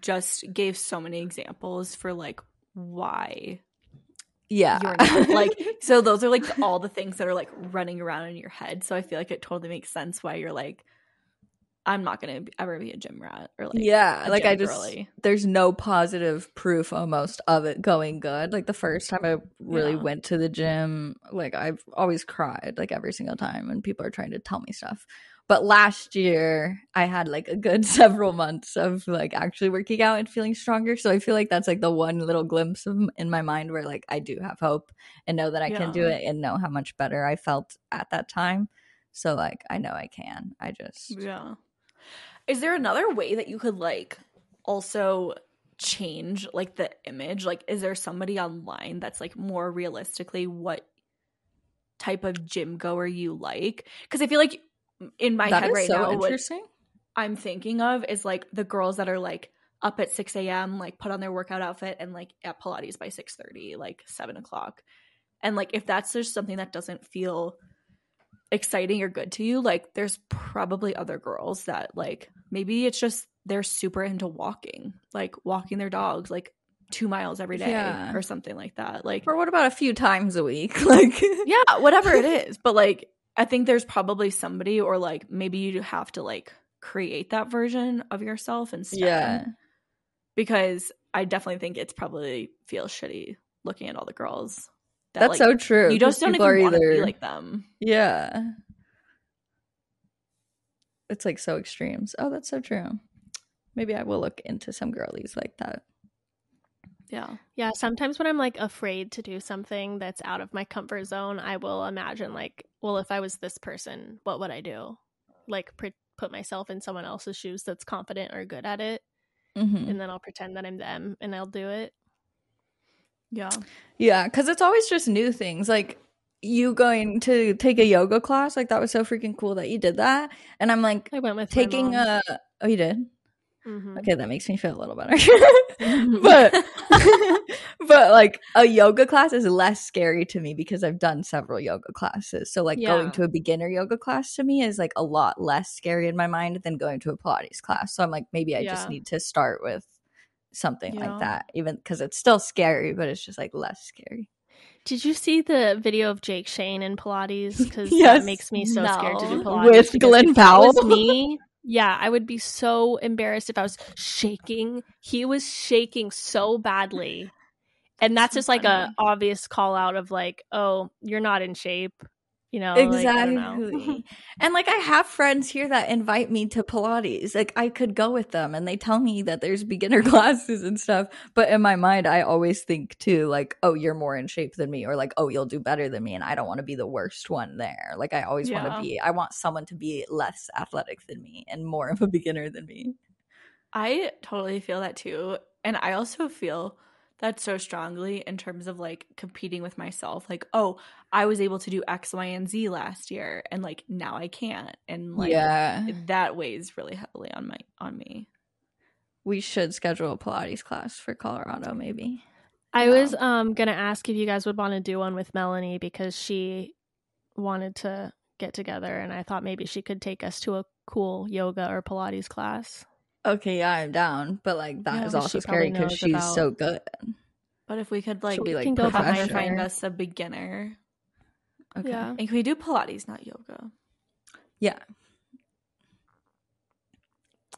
just gave so many examples for like why yeah. you're not like so those are like all the things that are like running around in your head. So I feel like it totally makes sense why you're like I'm not to ever be a gym rat or like yeah like i just girly. there's no positive proof almost of it going good like the first time i really Yeah. went to the gym like i've always cried like every single time when people are trying to tell me stuff But last year I had like a good several months of like actually working out and feeling stronger. So I feel like that's like the one little glimpse of, in my mind where like I do have hope and know that I can do it and know how much better I felt at that time. So like I know I can. I just Yeah. Is there another way that you could like also change like the image? Like is there somebody online that's like more realistically what type of gym goer you like? Cuz I feel like in my That head right so now what interesting. I'm thinking of is like the girls that are like up at 6 a.m. like put on their workout outfit and like at Pilates by 6:30, like 7 o'clock. And like if that's just something that doesn't feel exciting or good to you, like there's probably other girls that like maybe it's just they're super into walking, like walking their dogs like two miles every day Yeah. or something like that. Like Or what about a few times a week? Like yeah, whatever it is. But like, I think there's probably somebody, or like maybe you have to like create that version of yourself instead. Yeah. Because I definitely think it's probably feels shitty looking at all the girls. That, That's like, so true. You just don't even want to be like them. Yeah. It's like so extremes. Oh, that's so true. Maybe I will look into some girlies like that. Yeah. Yeah, sometimes when I'm like afraid to do something that's out of my comfort zone, I will imagine like, well, if I was this person, what would I do? Like pre- put myself in someone else's shoes that's confident or good at it, Mm-hmm. and then I'll pretend that I'm them and I'll do it. Yeah. Yeah, because it's always just new things. Like you going to take a yoga class, like that was so freaking cool that you did that. And I'm like I went with taking a. Oh, you did. Mhm. Okay, that makes me feel a little better. but but like a yoga class is less scary to me because I've done several yoga classes. So like going to a beginner yoga class to me is like a lot less scary in my mind than going to a Pilates class. So I'm like maybe I just need to start with something Yeah. like that even because it's still scary but it's just like less scary. Did you see the video of Jake Shane in Pilates? Because Yes. that makes me so scared to do Pilates. With Glen if that was Powell? me, yeah, I would be so embarrassed if I was shaking. He was shaking so badly. And that's So just like a obvious call out of like, oh, you're not in shape. You know, like, know. Exactly. and like I have friends here that invite me to Pilates. Like I could go with them and they tell me that there's beginner classes and stuff. But in my mind, I always think too, like, oh, you're more in shape than me, or like, oh, you'll do better than me. And I don't want to be the worst one there. Like I always want to be I want someone to be less athletic than me and more of a beginner than me. I totally feel that too. And I also feel that so strongly in terms of like competing with myself. Like, oh, I was able to do X, Y, and Z last year, and like now I can't. And like yeah. that weighs really heavily on my on me. We should schedule a Pilates class for Colorado, maybe. I Yeah. was um gonna ask if you guys would want to do one with Melanie because she wanted to get together and I thought maybe she could take us to a cool yoga or Pilates class. Okay, yeah, I'm down. But like that Yeah, is also scary because she's about- so good. But if we could like She'll be like can go have my professional. find us a beginner, Okay. Yeah. and can we do Pilates, not yoga? Yeah.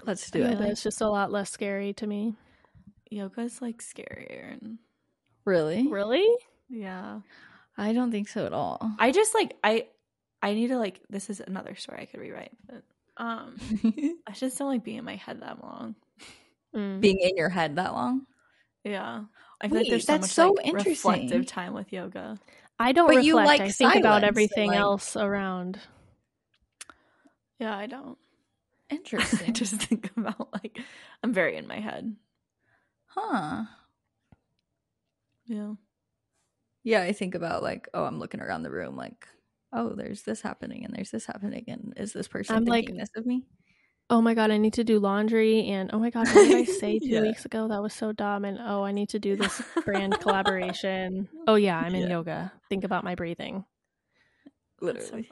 Let's do Yeah, it. but it's just a lot less scary to me. Yoga is like scarier. And, Really? Really? yeah, I don't think so at all. I just like I I need to like this is another story I could rewrite, but um, I just don't like being in my head that long. Mm. Being in your head that long? Yeah. I feel like there's so that's much so like, interesting. reflective time with yoga. I don't But reflect. you like I think about everything like- else around. Yeah, I don't. Interesting. I just think about like I'm very in my head. huh. Yeah. Yeah, I think about like, oh, I'm looking around the room like, oh, there's this happening and there's this happening and is this person I'm like- thinking this of me? Oh my god, I need to do laundry and oh my god, what did I say two Yeah. weeks ago? That was so dumb. And oh, I need to do this brand collaboration. Oh yeah, I'm in Yeah. yoga. Think about my breathing. That's so Literally.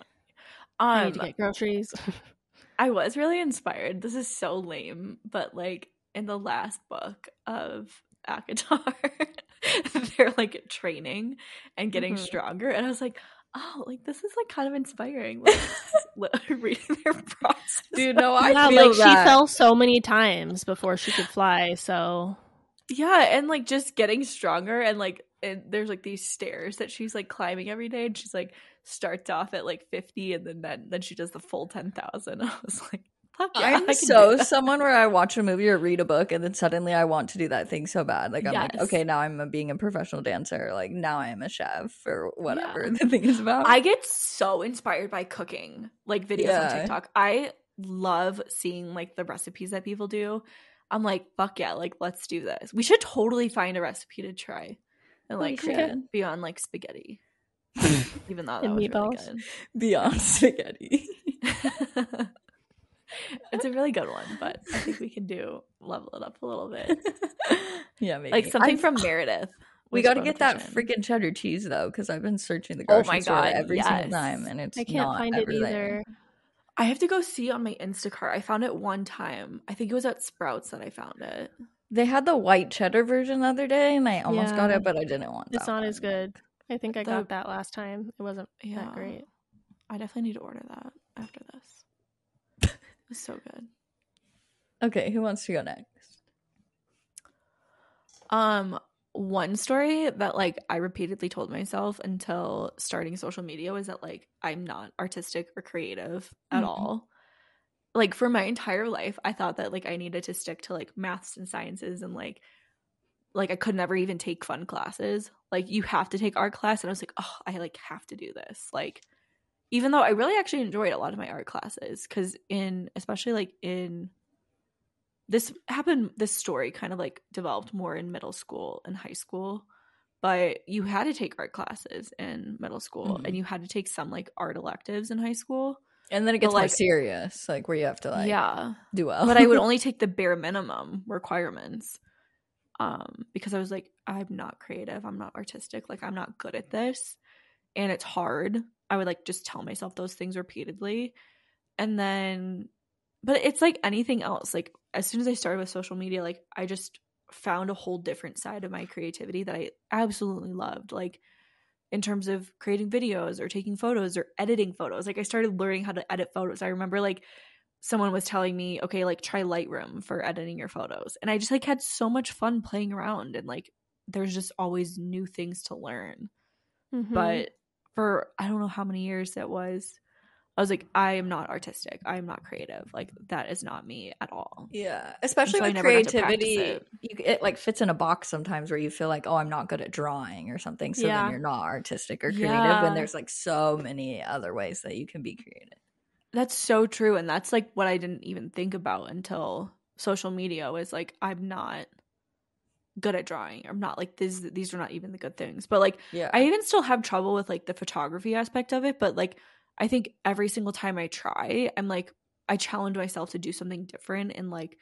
I Um need to get groceries. I was really inspired. This is so lame, but like in the last book of ACOTAR, they're like training and getting Mhm. stronger, and I was like, oh, like this is like kind of inspiring. Like reading their process. Dude, no, I yeah, feel like that. she fell so many times before she could fly. So Yeah, and like just getting stronger and like and there's like these stairs that she's like climbing every day and she's like starts off at like 50 and then then, then she does the full 10,000. I was like, Fuck yeah, I I'm so someone where I watch a movie or read a book and then suddenly I want to do that thing so bad. Like I'm like, okay, now I'm a, being a professional dancer. Like now I am a chef or whatever Yeah. the thing is about. I get so inspired by cooking, like videos Yeah. on TikTok. I love seeing like the recipes that people do. I'm like, fuck yeah, like let's do this. We should totally find a recipe to try and like beyond like spaghetti. Even though that And was meatballs. really Beyond spaghetti. Good. it's a really good one, but I think we can do level it up a little bit. yeah, maybe. Like something I- from Meredith. We got to get that freaking cheddar cheese though, because I've been searching the Oh grocery my store God, every yes. single time, and it's I can't not find it ever either. there. I have to go see on my Instacart. I found it one time. I think it was at Sprouts that I found it. They had the white cheddar version the other day, and I almost got it, but I didn't want. It's that not as good. I think I The- got that last time. It wasn't Yeah. that great. I definitely need to order that after this. It's so good. Okay, who wants to go next? Um, one story that like I repeatedly told myself until starting social media was that like I'm not artistic or creative at Mhm. all. Like for my entire life, I thought that like I needed to stick to like maths and sciences and like like I could never even take fun classes. Like you have to take art class and I was like, "Oh, I like have to do this." Like even though I really actually enjoyed a lot of my art classes cuz in especially like in this happened this story kind of like developed more in middle school and high school but you had to take art classes in middle school Mhm. and you had to take some like art electives in high school And then it But, gets more like- serious, like where you have to like yeah do well. but i would only take the bare minimum requirements um because i was like i'm not creative i'm not artistic like i'm not good at this and it's hard i would like just tell myself those things repeatedly. And then but it's like anything else like as soon as i started with social media like i just found a whole different side of my creativity that i absolutely loved like in terms of creating videos or taking photos or editing photos. Like i started learning how to edit photos. I remember like someone was telling me okay like try lightroom for editing your photos. And i just like had so much fun playing around and like there's just always new things to learn. Mhm. but for I don't know how many years that was, I was like, I am not artistic. I am not creative. Like that is not me at all. Yeah, especially so with creativity, it. you, it like fits in a box sometimes where you feel like, oh, I'm not good at drawing or something. So Yeah. then you're not artistic or creative. Yeah. When there's like so many other ways that you can be creative. That's so true, and that's like what I didn't even think about until social media was like, I'm not good at drawing. I'm not like these. These are not even the good things. But like, Yeah, I even still have trouble with like the photography aspect of it. But like, I think every single time I try, I'm like, I challenge myself to do something different, and like,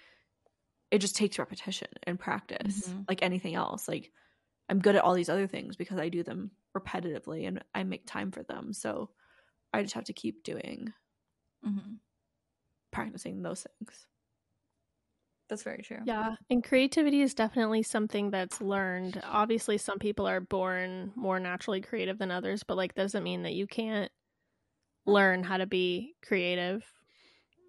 it just takes repetition and practice, Mhm. like anything else. Like, I'm good at all these other things because I do them repetitively and I make time for them. So I just have to keep doing mm-hmm. practicing those things. That's very true. Yeah, and creativity is definitely something that's learned. Obviously, some people are born more naturally creative than others, but like doesn't mean that you can't learn how to be creative.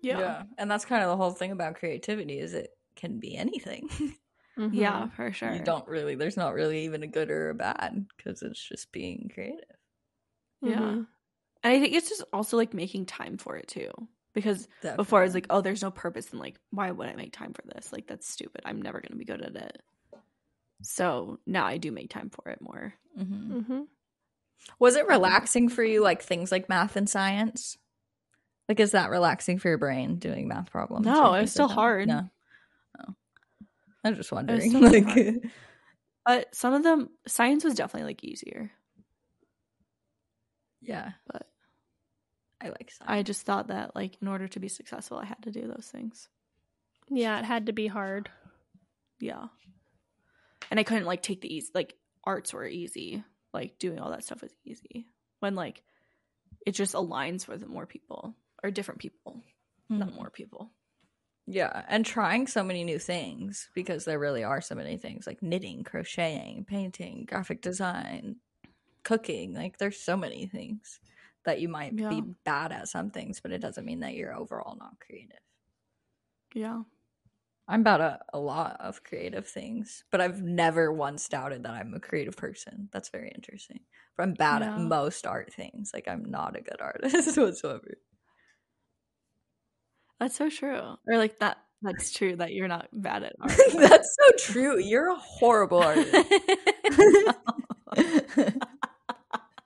yeah, and that's kind of the whole thing about creativity is it can be anything. Mhm. Yeah, for sure. You don't really. There's not really even a good or a bad because it's just being creative. Yeah. Mhm. And I think it's just also like making time for it too. Because before I was like, oh, there's no purpose and like, why would I make time for this? Like, that's stupid. I'm never going to be good at it. So now I do make time for it more. Mhm. Mhm. Was it relaxing for you, like things like math and science? Like, is that relaxing for your brain doing math problems? No, or it was still like hard. No. Oh. I was just wondering. still really like. But some of them, science was definitely like easier. yeah, But I like science. I just thought that like in order to be successful, I had to do those things. Yeah, it had to be hard. Yeah. And I couldn't like take the easy, like arts were easy. Like doing all that stuff was easy. When like it just aligns with more people or different people, not Mhm. more people. Yeah, and trying so many new things because there really are so many things like knitting, crocheting, painting, graphic design, cooking. Like, there's so many things that you might Yeah. be bad at some things, but it doesn't mean that you're overall not creative. Yeah. I'm bad at a lot of creative things, but I've never once doubted that I'm a creative person. That's very interesting. But I'm bad at most art things. Like I'm not a good artist whatsoever. That's so true. Or like that that's true that you're not bad at art. That's so true. You're a horrible artist.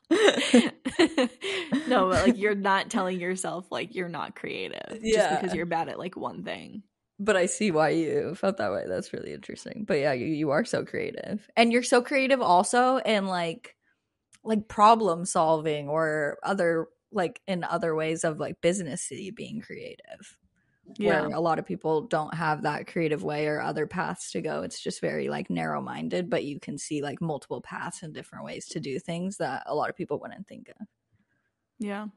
no, but like you're not telling yourself like you're not creative just because you're bad at like one thing. but I see why you felt that way. That's really interesting. But yeah, you, you are so creative. And you're so creative also in like like problem solving or other like in other ways of like businessy being creative. Yeah. Where a lot of people don't have that creative way or other paths to go. It's just very like narrow minded, but you can see like multiple paths and different ways to do things that a lot of people wouldn't think of. Yeah.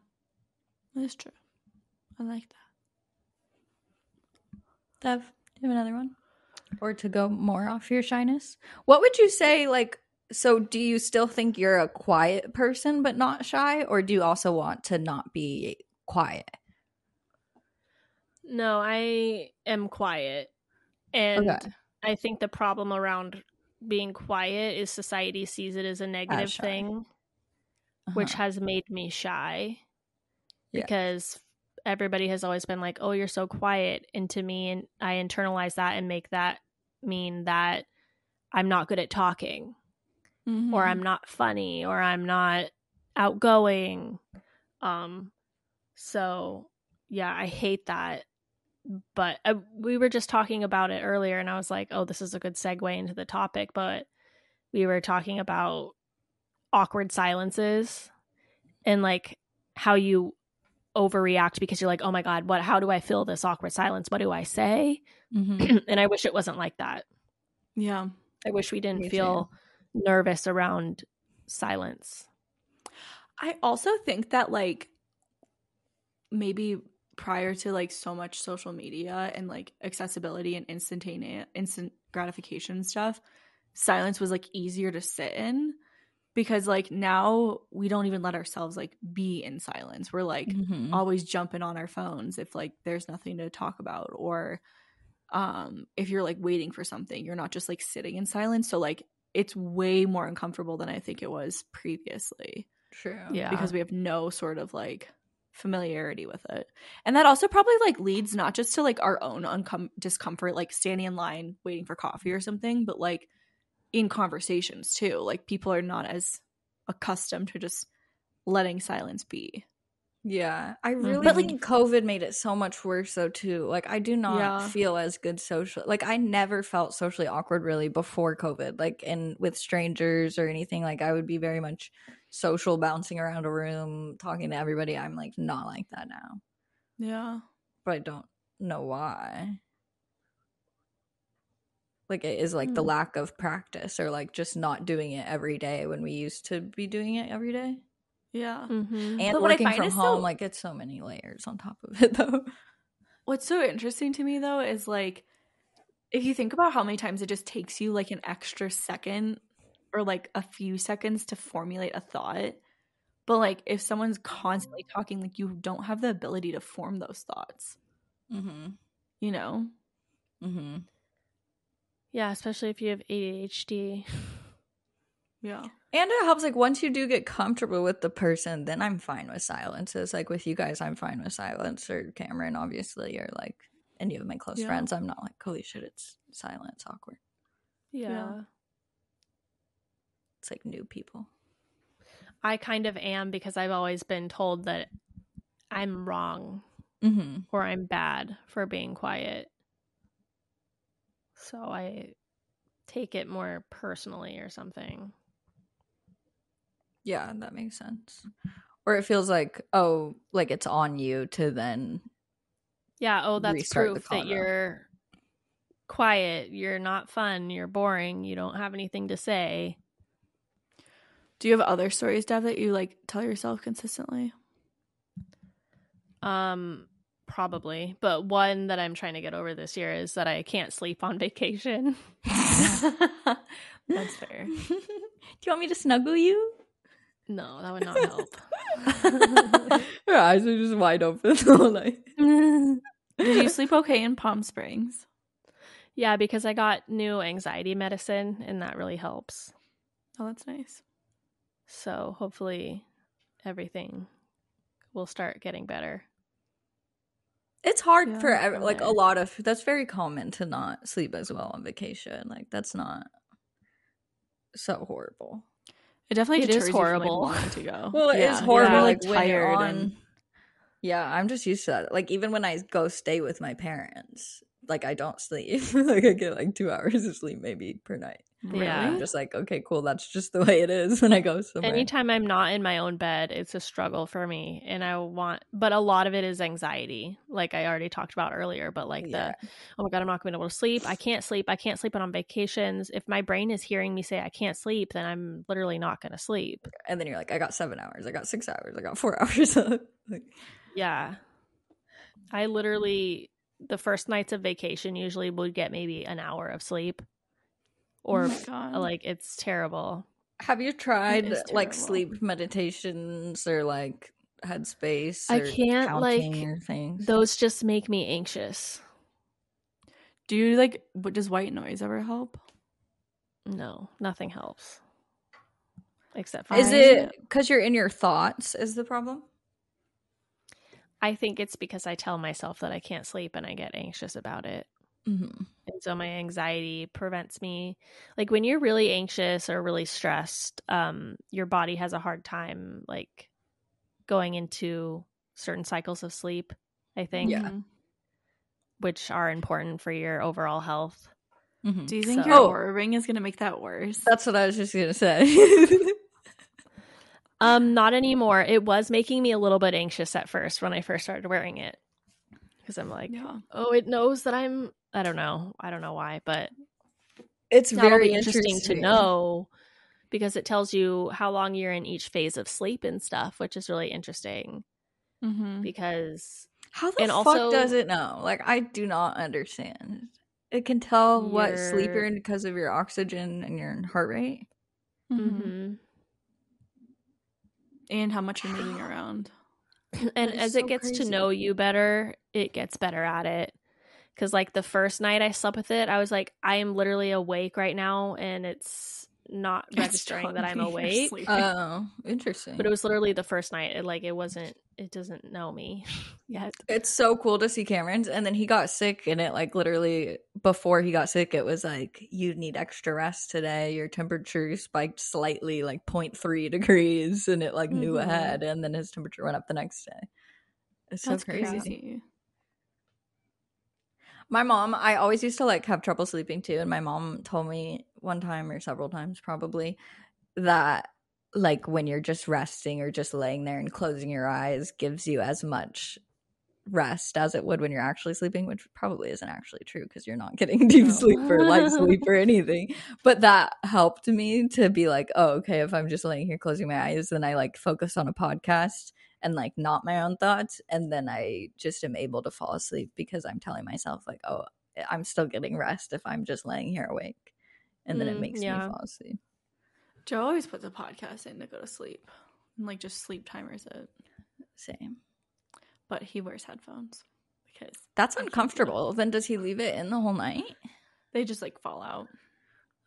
That's true. I like that. Dev, do you have another one? Or to go more off your shyness? What would you say, like, so do you still think you're a quiet person but not shy? Or do you also want to not be quiet? No, I am quiet. And Okay. I think the problem around being quiet is society sees it as a negative shy. thing, which Uh-huh. has made me shy Yeah. because everybody has always been like, "Oh, you're so quiet." And to me, and I internalize that and make that mean that I'm not good at talking or Mm-hmm. I'm not funny or I'm not outgoing. Um so yeah, I hate that. But we were just talking about it earlier and I was like, "Oh, this is a good segue into the topic." But we were talking about awkward silences and like how you overreact because you're like, "Oh my god, what how do I fill this awkward silence? What do I say?" Mhm. and I wish it wasn't like that. Yeah. I wish we didn't feel nervous around silence. I also think that like maybe prior to like so much social media and like accessibility and instantaneous instant gratification stuff, silence was like easier to sit in because like now we don't even let ourselves like be in silence. We're like Mhm. always jumping on our phones if like there's nothing to talk about or um if you're like waiting for something, you're not just like sitting in silence. So like it's way more uncomfortable than I think it was previously True. Yeah. because we have no sort of like familiarity with it. And that also probably like leads not just to like our own uncom- discomfort like standing in line waiting for coffee or something, but like in conversations too. Like people are not as accustomed to just letting silence be. Yeah, I really But, think COVID made it so much worse though too. Like I do not Yeah. feel as good social. Like I never felt socially awkward really before COVID. Like and with strangers or anything. Like I would be very much social, bouncing around a room, talking to everybody. I'm like not like that now, Yeah. but I don't know why. Like it is like the Hmm. lack of practice or like just not doing it every day when we used to be doing it every day. Yeah. Mm-hmm. And But what I working find from home, so- like it's so many layers on top of it though. What's so interesting to me though is like if you think about how many times it just takes you like an extra second or like a few seconds to formulate a thought. But like if someone's constantly talking, like you don't have the ability to form those thoughts, Mm-hmm. you know? Mm-hmm. Yeah, especially if you have ADHD. Yeah. And it helps like once you do get comfortable with the person, then I'm fine with silences. Like with you guys, I'm fine with silence. Or Cameron, obviously, or like any of my close Yeah. friends. I'm not like, holy shit, it's silence, awkward. Yeah. It's like new people. I kind of am because I've always been told that I'm wrong Mm-hmm. or I'm bad for being quiet. So I take it more personally or something. Yeah, that makes sense. Or it feels like, oh, like it's on you to then. Yeah, oh, that's Restart proof that you're quiet, you're not fun, you're boring, you don't have anything to say. Do you have other stories, Dev, that you like tell yourself consistently? Um probably, but one that I'm trying to get over this year is that I can't sleep on vacation. That's fair. do you want me to snuggle you? No, that would not help. Her eyes are just wide open all night. Did you sleep okay in Palm Springs? Yeah, because I got new anxiety medicine and that really helps. Oh, that's nice. So hopefully everything will start getting better. It's hard Yeah, for ev- like a lot of that's very common to not sleep as well on vacation. Like that's not so horrible. It definitely It is deters you from, like, horrible. to go. Well, it is Yeah, horrible. you're, like, when you're tired on. and Yeah, I'm just used to that. Like even when I go stay with my parents, like I don't sleep. like I get like two hours of sleep maybe per night. Yeah. I'm just like, okay, cool. That's just the way it is when I go somewhere. Anytime I'm not in my own bed, it's a struggle for me. And I want, but a lot of it is anxiety, like I already talked about earlier. But like Yeah. the, oh my God, I'm not going to be able to sleep. I can't sleep. I can't sleep when on vacations. If my brain is hearing me say I can't sleep, then I'm literally not going to sleep. and then you're like, I got seven hours. I got six hours. I got four hours. like, Yeah. I literally, the first nights of vacation usually would get maybe an hour of sleep. Oh or oh like, it's terrible. have you tried is like sleep meditations or like headspace? I or can't, like, or things. Those just make me anxious. Do you like? What does white noise ever help? No, nothing helps. Except for Is I- it because you're in your thoughts? Is the problem? I think it's because I tell myself that I can't sleep and I get anxious about it. Mm-hmm. And so my anxiety prevents me like when you're really anxious or really stressed, um your body has a hard time like going into certain cycles of sleep, I think, Yeah. Mhm. which are important for your overall health. Mm-hmm. Do you think So- your Oura ring is gonna make that worse? That's what I was just gonna say. Um not anymore. It was making me a little bit anxious at first when I first started wearing it. Cuz I'm like, yeah. "Oh, it knows that I'm I don't know. I don't know why, but it's very be interesting, to know because it tells you how long you're in each phase of sleep and stuff, which is really interesting Mm-hmm. because How the fuck also- does it know? Like I do not understand. It can tell what sleep you're in because of your oxygen and your heart rate. Mm-hmm. Mhm. And how much you're moving around. and as so it gets crazy. to know you better, it gets better at it. Cuz like the first night I slept with it, I was like I am literally awake right now and it's not registering that I'm awake. Oh, interesting. But it was literally the first night. It like it wasn't it doesn't know me yet. it's so cool to see Cameron's and then he got sick and it like literally before he got sick it was like you need extra rest today your temperature spiked slightly like 0.3 degrees and it like knew Mhm. ahead and then his temperature went up the next day it's so That's crazy. crazy. My mom, I always used to like have trouble sleeping too. And my mom told me one time or several times probably that like when you're just resting or just laying there and closing your eyes gives you as much rest as it would when you're actually sleeping, which probably isn't actually true because you're not getting deep No. sleep or light sleep or anything. But that helped me to be like, oh, okay, if I'm just laying here closing my eyes, then I like focus on a podcast and like not my own thoughts and then i just am able to fall asleep because i'm telling myself like oh i'm still getting rest if i'm just laying here awake and then it Mm, makes yeah. me fall asleep Joe always puts a podcast in to go to sleep. And like just sleep timers it. same But he wears headphones because that's I can't do that. uncomfortable then does he leave it in the whole night they just like fall out.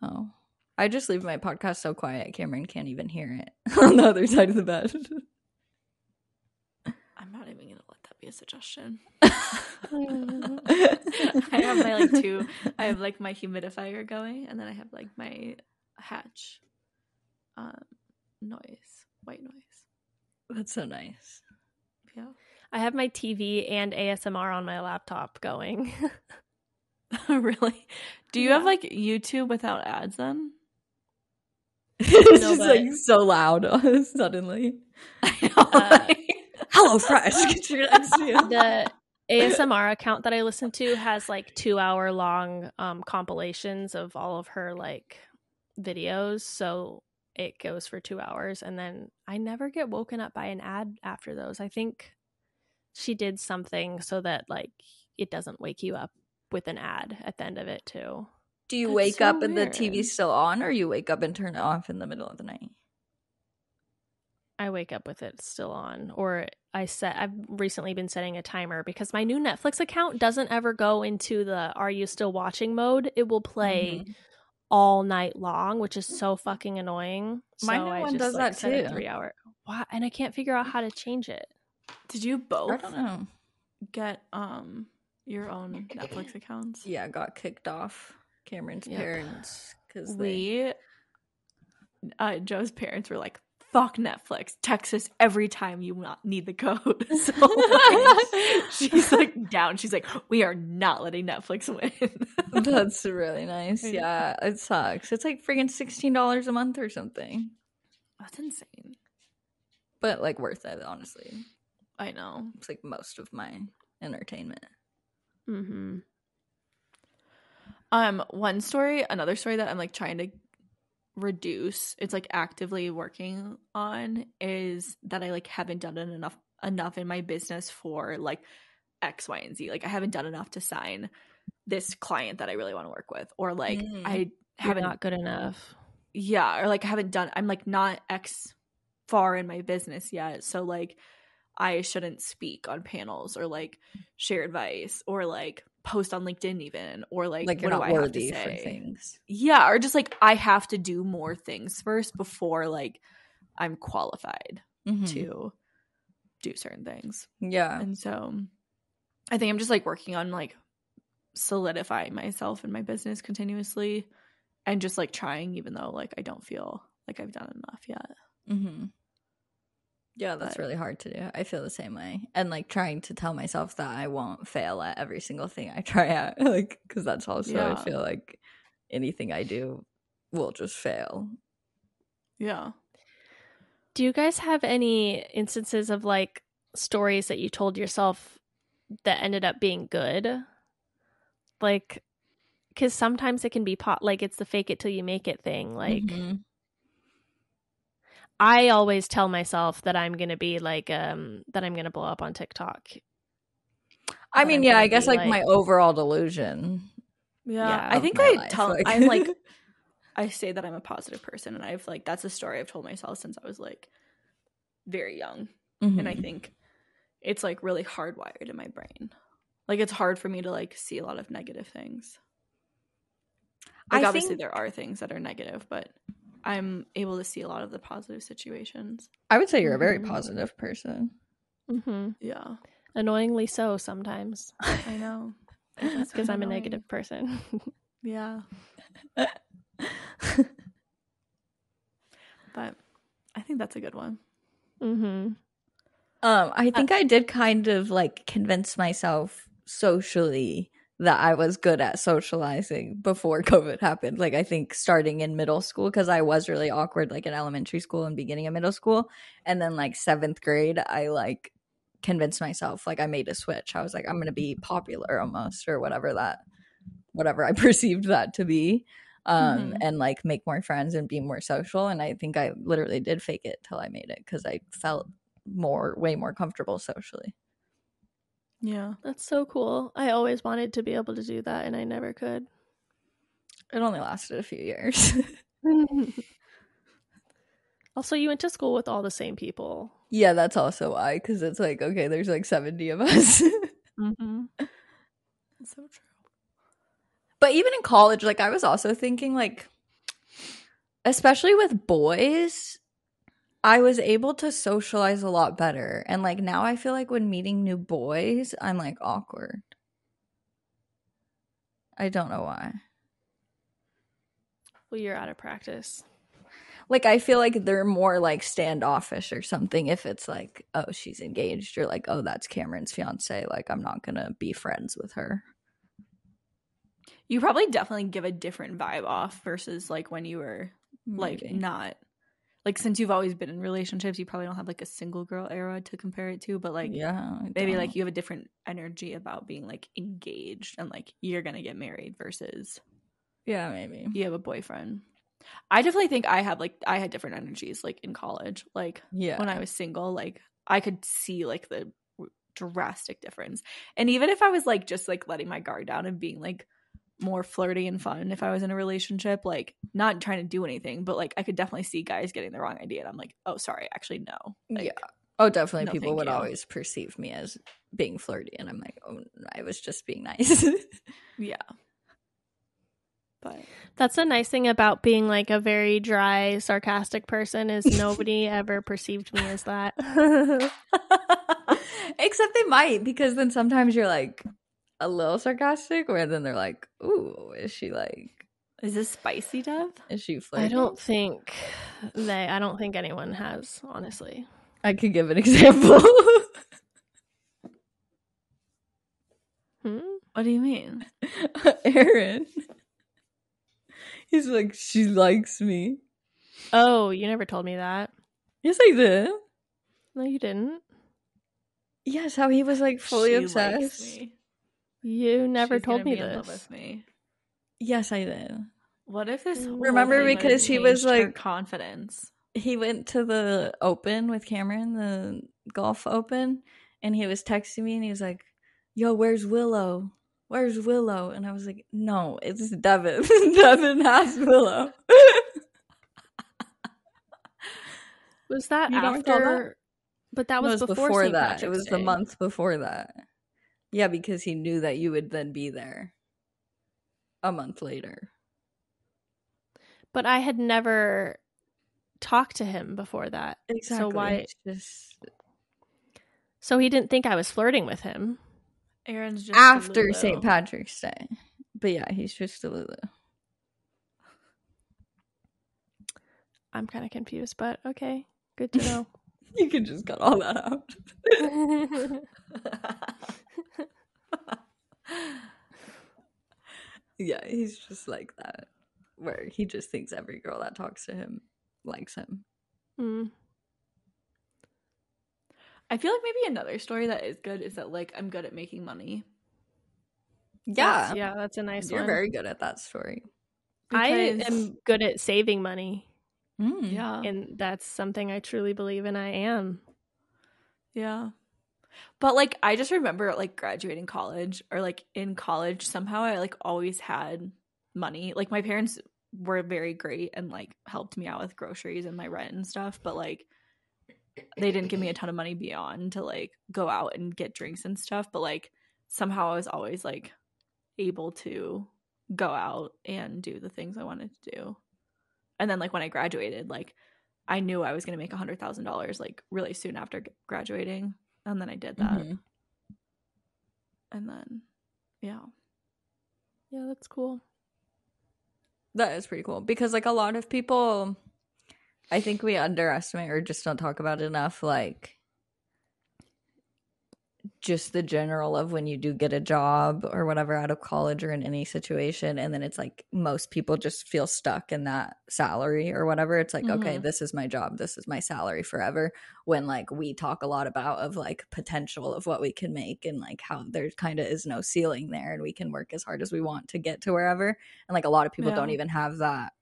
oh i just leave my podcast so quiet cameron can't even hear it on the other side of the bed I'm not even gonna be a suggestion. I have my like two I have like my humidifier going and then I have like my hatch um noise. White noise. that's so nice Yeah. I have my TV and ASMR on my laptop going. really? Do you have like YouTube without ads then? it's No, just but- like so loud suddenly I know. Uh, like- hello fresh get your the ASMR account that I listen to has like two hour long um, compilations of all of her like videos. So it goes for two hours. And then I never get woken up by an ad after those. I think she did something so that like it doesn't wake you up with an ad at the end of it, too. Do you That's wake so up and the weird. TV's still on, or you wake up and turn it off in the middle of the night? I wake up with it still on, or I set. I've recently been setting a timer because my new Netflix account doesn't ever go into the "Are you still watching?" mode. It will play Mhm. all night long, which is so fucking annoying. My so new I one just, does like, that too. Three hour. Why? And I can't figure out how to change it. Did you both I don't know. get um your own Netflix accounts? Yeah, got kicked off Cameron's Yep. parents because they. We uh Joe's parents were like, fuck Netflix. Text us every time you need the code. So like, she's like down. She's like, we are not letting Netflix win. That's really nice. Yeah, it sucks. It's like freaking sixteen dollars a month or something, That's insane. but like worth it. Honestly, I know. it's like most of my entertainment. Mm-hmm. Um, one story, another story that I'm like trying to reduce, it's like actively working on is that I like haven't done it enough enough in my business for like X, Y, and Z. Like I haven't done enough to sign this client that I really want to work with. Or like Mm. I haven't not good enough. yeah, or like I haven't done I'm like not X far in my business yet. So like I shouldn't speak on panels or like share advice or like post on LinkedIn even or like, Like, what do I have to say? things. Yeah, or just like I have to do more things first before like I'm qualified Mhm. to do certain things. Yeah, And so I think I'm just like working on like solidifying myself in my business continuously and just like trying even though like I don't feel like I've done enough yet. hmm Yeah, that's But- really hard to do. I feel the same way. And like trying to tell myself that I won't fail at every single thing I try at. Like, because that's also, Yeah. I feel like anything I do will just fail. Yeah. Do you guys have any instances of like stories that you told yourself that ended up being good? Like, because sometimes it can be pot like it's the fake it till you make it thing. Like, Mhm. I always tell myself that I'm gonna be like, um, that I'm gonna blow up on TikTok. I But mean, I'm yeah, I guess be, like, my overall delusion. Yeah. Yeah, I think I life, tell like- I'm like I say that I'm a positive person and I've like that's a story I've told myself since I was like very young. And I Mhm. think it's like really hardwired in my brain. Like it's hard for me to like see a lot of negative things. Like I obviously think- there are things that are negative, but I'm able to see a lot of the positive situations. I would say you're a very Mhm. positive person. hmm Yeah. Annoyingly so sometimes, I know. because I'm a negative person. Yeah. But I think that's a good one. hmm Um, I think I did kind of like convince myself socially that I was good at socializing before COVID happened. Like I think starting in middle school because I was really awkward like in elementary school and beginning of middle school, and then like seventh grade, I like convinced myself like I made a switch. I was like I'm gonna be popular almost or whatever that whatever I perceived that to be. Um, Mhm. and like make more friends and be more social. And I think I literally did fake it till I made it because I felt more way more comfortable socially. Yeah. That's so cool. I always wanted to be able to do that, and I never could. It only lasted a few years. also, you went to school with all the same people. yeah, that's also why because it's like okay, there's like 70 of us. Mm-hmm. So true. but even in college, like I was also thinking like especially with boys, I was able to socialize a lot better. And like now I feel like when meeting new boys, I'm like awkward. I don't know why. Well, you're out of practice. like I feel like they're more like standoffish or something if it's like, oh, she's engaged or like, oh, that's Cameron's fiance. Like I'm not gonna be friends with her. You probably definitely give a different vibe off versus like when you were like Maybe. not like since you've always been in relationships, you probably don't have like a single girl era to compare it to, but like yeah, maybe like you have a different energy about being like engaged and like you're gonna get married versus yeah, maybe. you have a boyfriend. I definitely think I have like I had different energies like in college. Like Yeah, when I was single, like I could see like the drastic difference. And even if I was like just like letting my guard down and being like more flirty and fun if I was in a relationship. Like, not trying to do anything, but like I could definitely see guys getting the wrong idea. And I'm like, oh, sorry, actually, no. Like, yeah. Oh, definitely. no, People would you. always perceive me as being flirty, and I'm like, oh, I was just being nice. Yeah. But That's the nice thing about being like a very dry, sarcastic person is nobody ever perceived me as that. Except they might, because then sometimes you're like a little sarcastic, where then they're like, "Ooh, is she like? is this spicy, dove? Is she flirty?" I don't think they I don't think anyone has, honestly. I could give an example. Hmm? What do you mean? Aaron. He's like, she likes me. Oh, you never told me that. Yes, I did. No, you didn't. Yes, how he was like fully She likes obsessed. Me. You never She's told me be in love this. with me. Yes, I did. What if this? whole Remember thing because he was, like- confidence. He went to the open with Cameron, the golf open, and he was texting me and he was like, Yo, where's Willow? Where's Willow? And I was like, No, it's Devon. Devon has Willow. Was that You don't that? after But that No, was, it before, St. that. Patrick's it was the Day. month before that. Yeah, because he knew that you would then be there a month later. But I had never talked to him before that. Exactly. why- just So he didn't think I was flirting with him. Aaron's just after St. Patrick's Day. But yeah, he's just a Lulu. I'm kind of confused, but okay. Good to know. You can just cut all that out. yeah, he's just like that. Where he just thinks every girl that talks to him likes him. Mm. I feel like maybe another story that is good is that like I'm good at making money. Yeah. yeah, that's a nice You're one. very good at that story. I am good at saving money, Mm. Yeah. and that's something I truly believe in. I am. Yeah. But like I just remember like graduating college or like in college somehow I like always had money. Like my parents were very great and like helped me out with groceries and my rent and stuff, but like they didn't give me a ton of money beyond to like go out and get drinks and stuff, but like somehow I was always like able to go out and do the things I wanted to do. And then like when I graduated, like I knew I was going to make a hundred thousand dollars like really soon after graduating, and then I did that, Mhm. and then yeah, Yeah, that's cool. That is pretty cool because like a lot of people I think we underestimate or just don't talk about enough like just the general of when you do get a job or whatever out of college or in any situation and then it's like most people just feel stuck in that salary or whatever it's like okay Mhm. this is my job this is my salary forever when like we talk a lot about of like potential of what we can make and like how there kind of is no ceiling there and we can work as hard as we want to get to wherever and like a lot of people don't even have that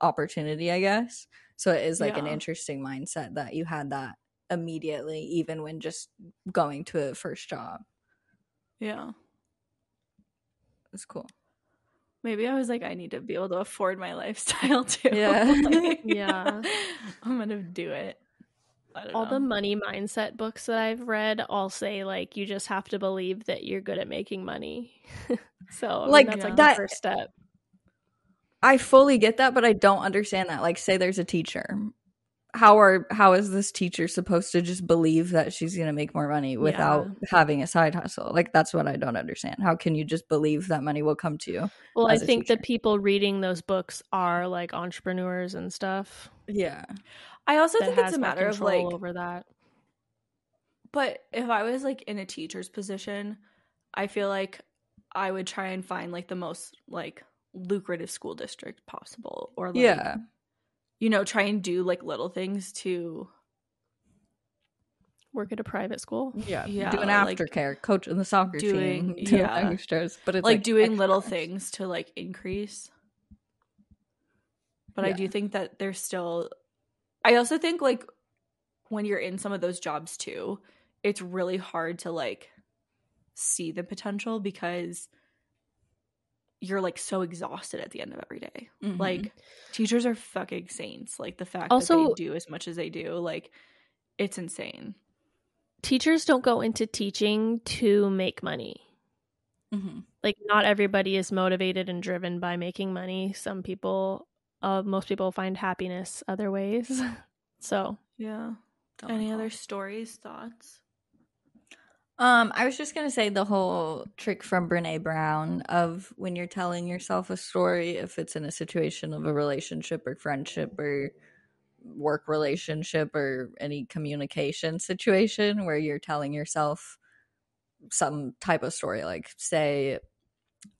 opportunity i guess. So it is like an interesting mindset that you had that immediately even when just going to a first job yeah. it's cool Maybe I was like, I need to be able to afford my lifestyle too. Yeah. Like, Yeah. I'm gonna do it. I don't All the money mindset books that I've read all say like you just have to believe that you're good at making money. so I mean, Like, that's like that- first step. i fully get that but i don't understand that like say there's a teacher how are how is this teacher supposed to just believe that she's going to make more money without having a side hustle? Like that's what i don't understand. How can you just believe that money will come to you Well, I as a think the people reading those books are like entrepreneurs and stuff. yeah. I also think it's a matter of like over that. But if I was like in a teacher's position, I feel like I would try and find like the most like lucrative school district possible or like yeah you know, try and do like little things to Work at a private school. yeah Yeah, doing like, aftercare coach in the soccer doing- team doing yeah. extras but it's like, doing extra little things to like increase. But I do think that there's still I also think like when you're in some of those jobs too, it's really hard to like see the potential because you're like so exhausted at the end of every day. Mhm. Like teachers are fucking saints. Like the fact that Also- they do as much as they do, like it's insane. Teachers don't go into teaching to make money. Mhm. Like not everybody is motivated and driven by making money. Some people uh most people find happiness other ways. So, Yeah. Any other stories, thoughts? Um, I was just gonna say the whole trick from Brene Brown of when you're telling yourself a story, if it's in a situation of a relationship or friendship or work relationship or any communication situation where you're telling yourself some type of story, like say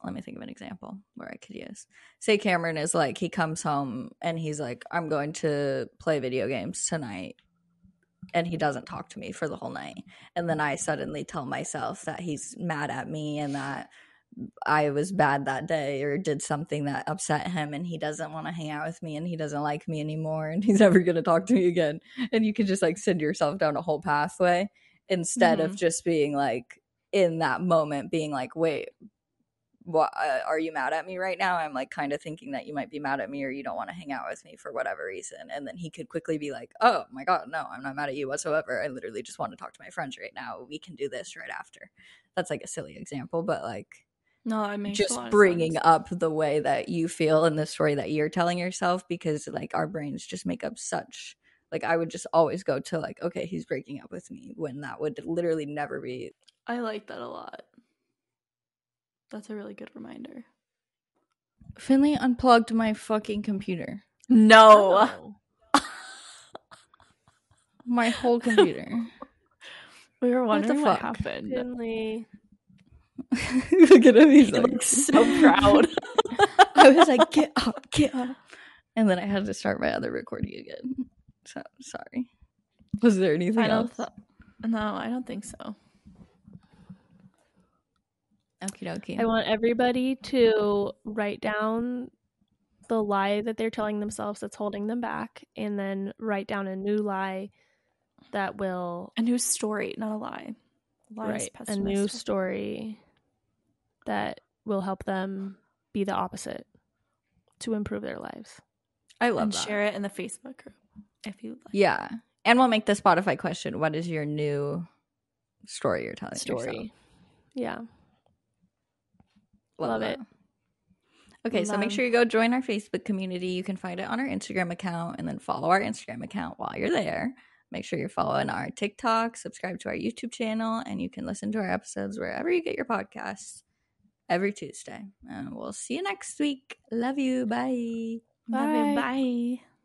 let me think of an example where I could use. Say Cameron is like he comes home and he's like, I'm going to play video games tonight and he doesn't talk to me for the whole night. And then i suddenly tell myself that he's mad at me and that i was bad that day or did something that upset him and he doesn't want to hang out with me and he doesn't like me anymore and he's never going to talk to me again. And you can just like send yourself down a whole pathway instead of mm-hmm. just being like in that moment being like wait what uh, are you mad at me right now? I'm like kind of thinking that you might be mad at me or you don't want to hang out with me for whatever reason and then he could quickly be like oh my god no i'm not mad at you whatsoever. I literally just want to talk to my friends right now. We can do this right after. That's like a silly example but like No, I mean just bringing up the way that you feel in the story that you're telling yourself because like our brains just make up such like i would just always go to like okay he's breaking up with me when that would literally never be I like that a lot. That's a really good reminder. finley unplugged my fucking computer No. Oh. my whole computer We were What the wondering what, fuck? happened. Finley. Look at him. He's He like so proud. I was like, get up, get up. And then I had to start my other recording again. So sorry. Was there anything I else? th- no, I don't think so. Okie dokie. I want everybody to write down the lie that they're telling themselves that's holding them back and then write down a new lie that will A new story, not a lie. Lie is write a new story that will help them be the opposite to improve their lives. I love and that. share it in the Facebook group if you like. Yeah. And we'll make the Spotify question. What is your new story you're telling Story. yourself? Yeah. Love that. it. Okay, so make sure you go join our Facebook community. You can find it on our Instagram account and then follow our Instagram account while you're there. Make sure you're following our TikTok, subscribe to our YouTube channel, and you can listen to our episodes wherever you get your podcasts every Tuesday. And we'll see you next week. Love you. Bye. Love you. Bye. Bye.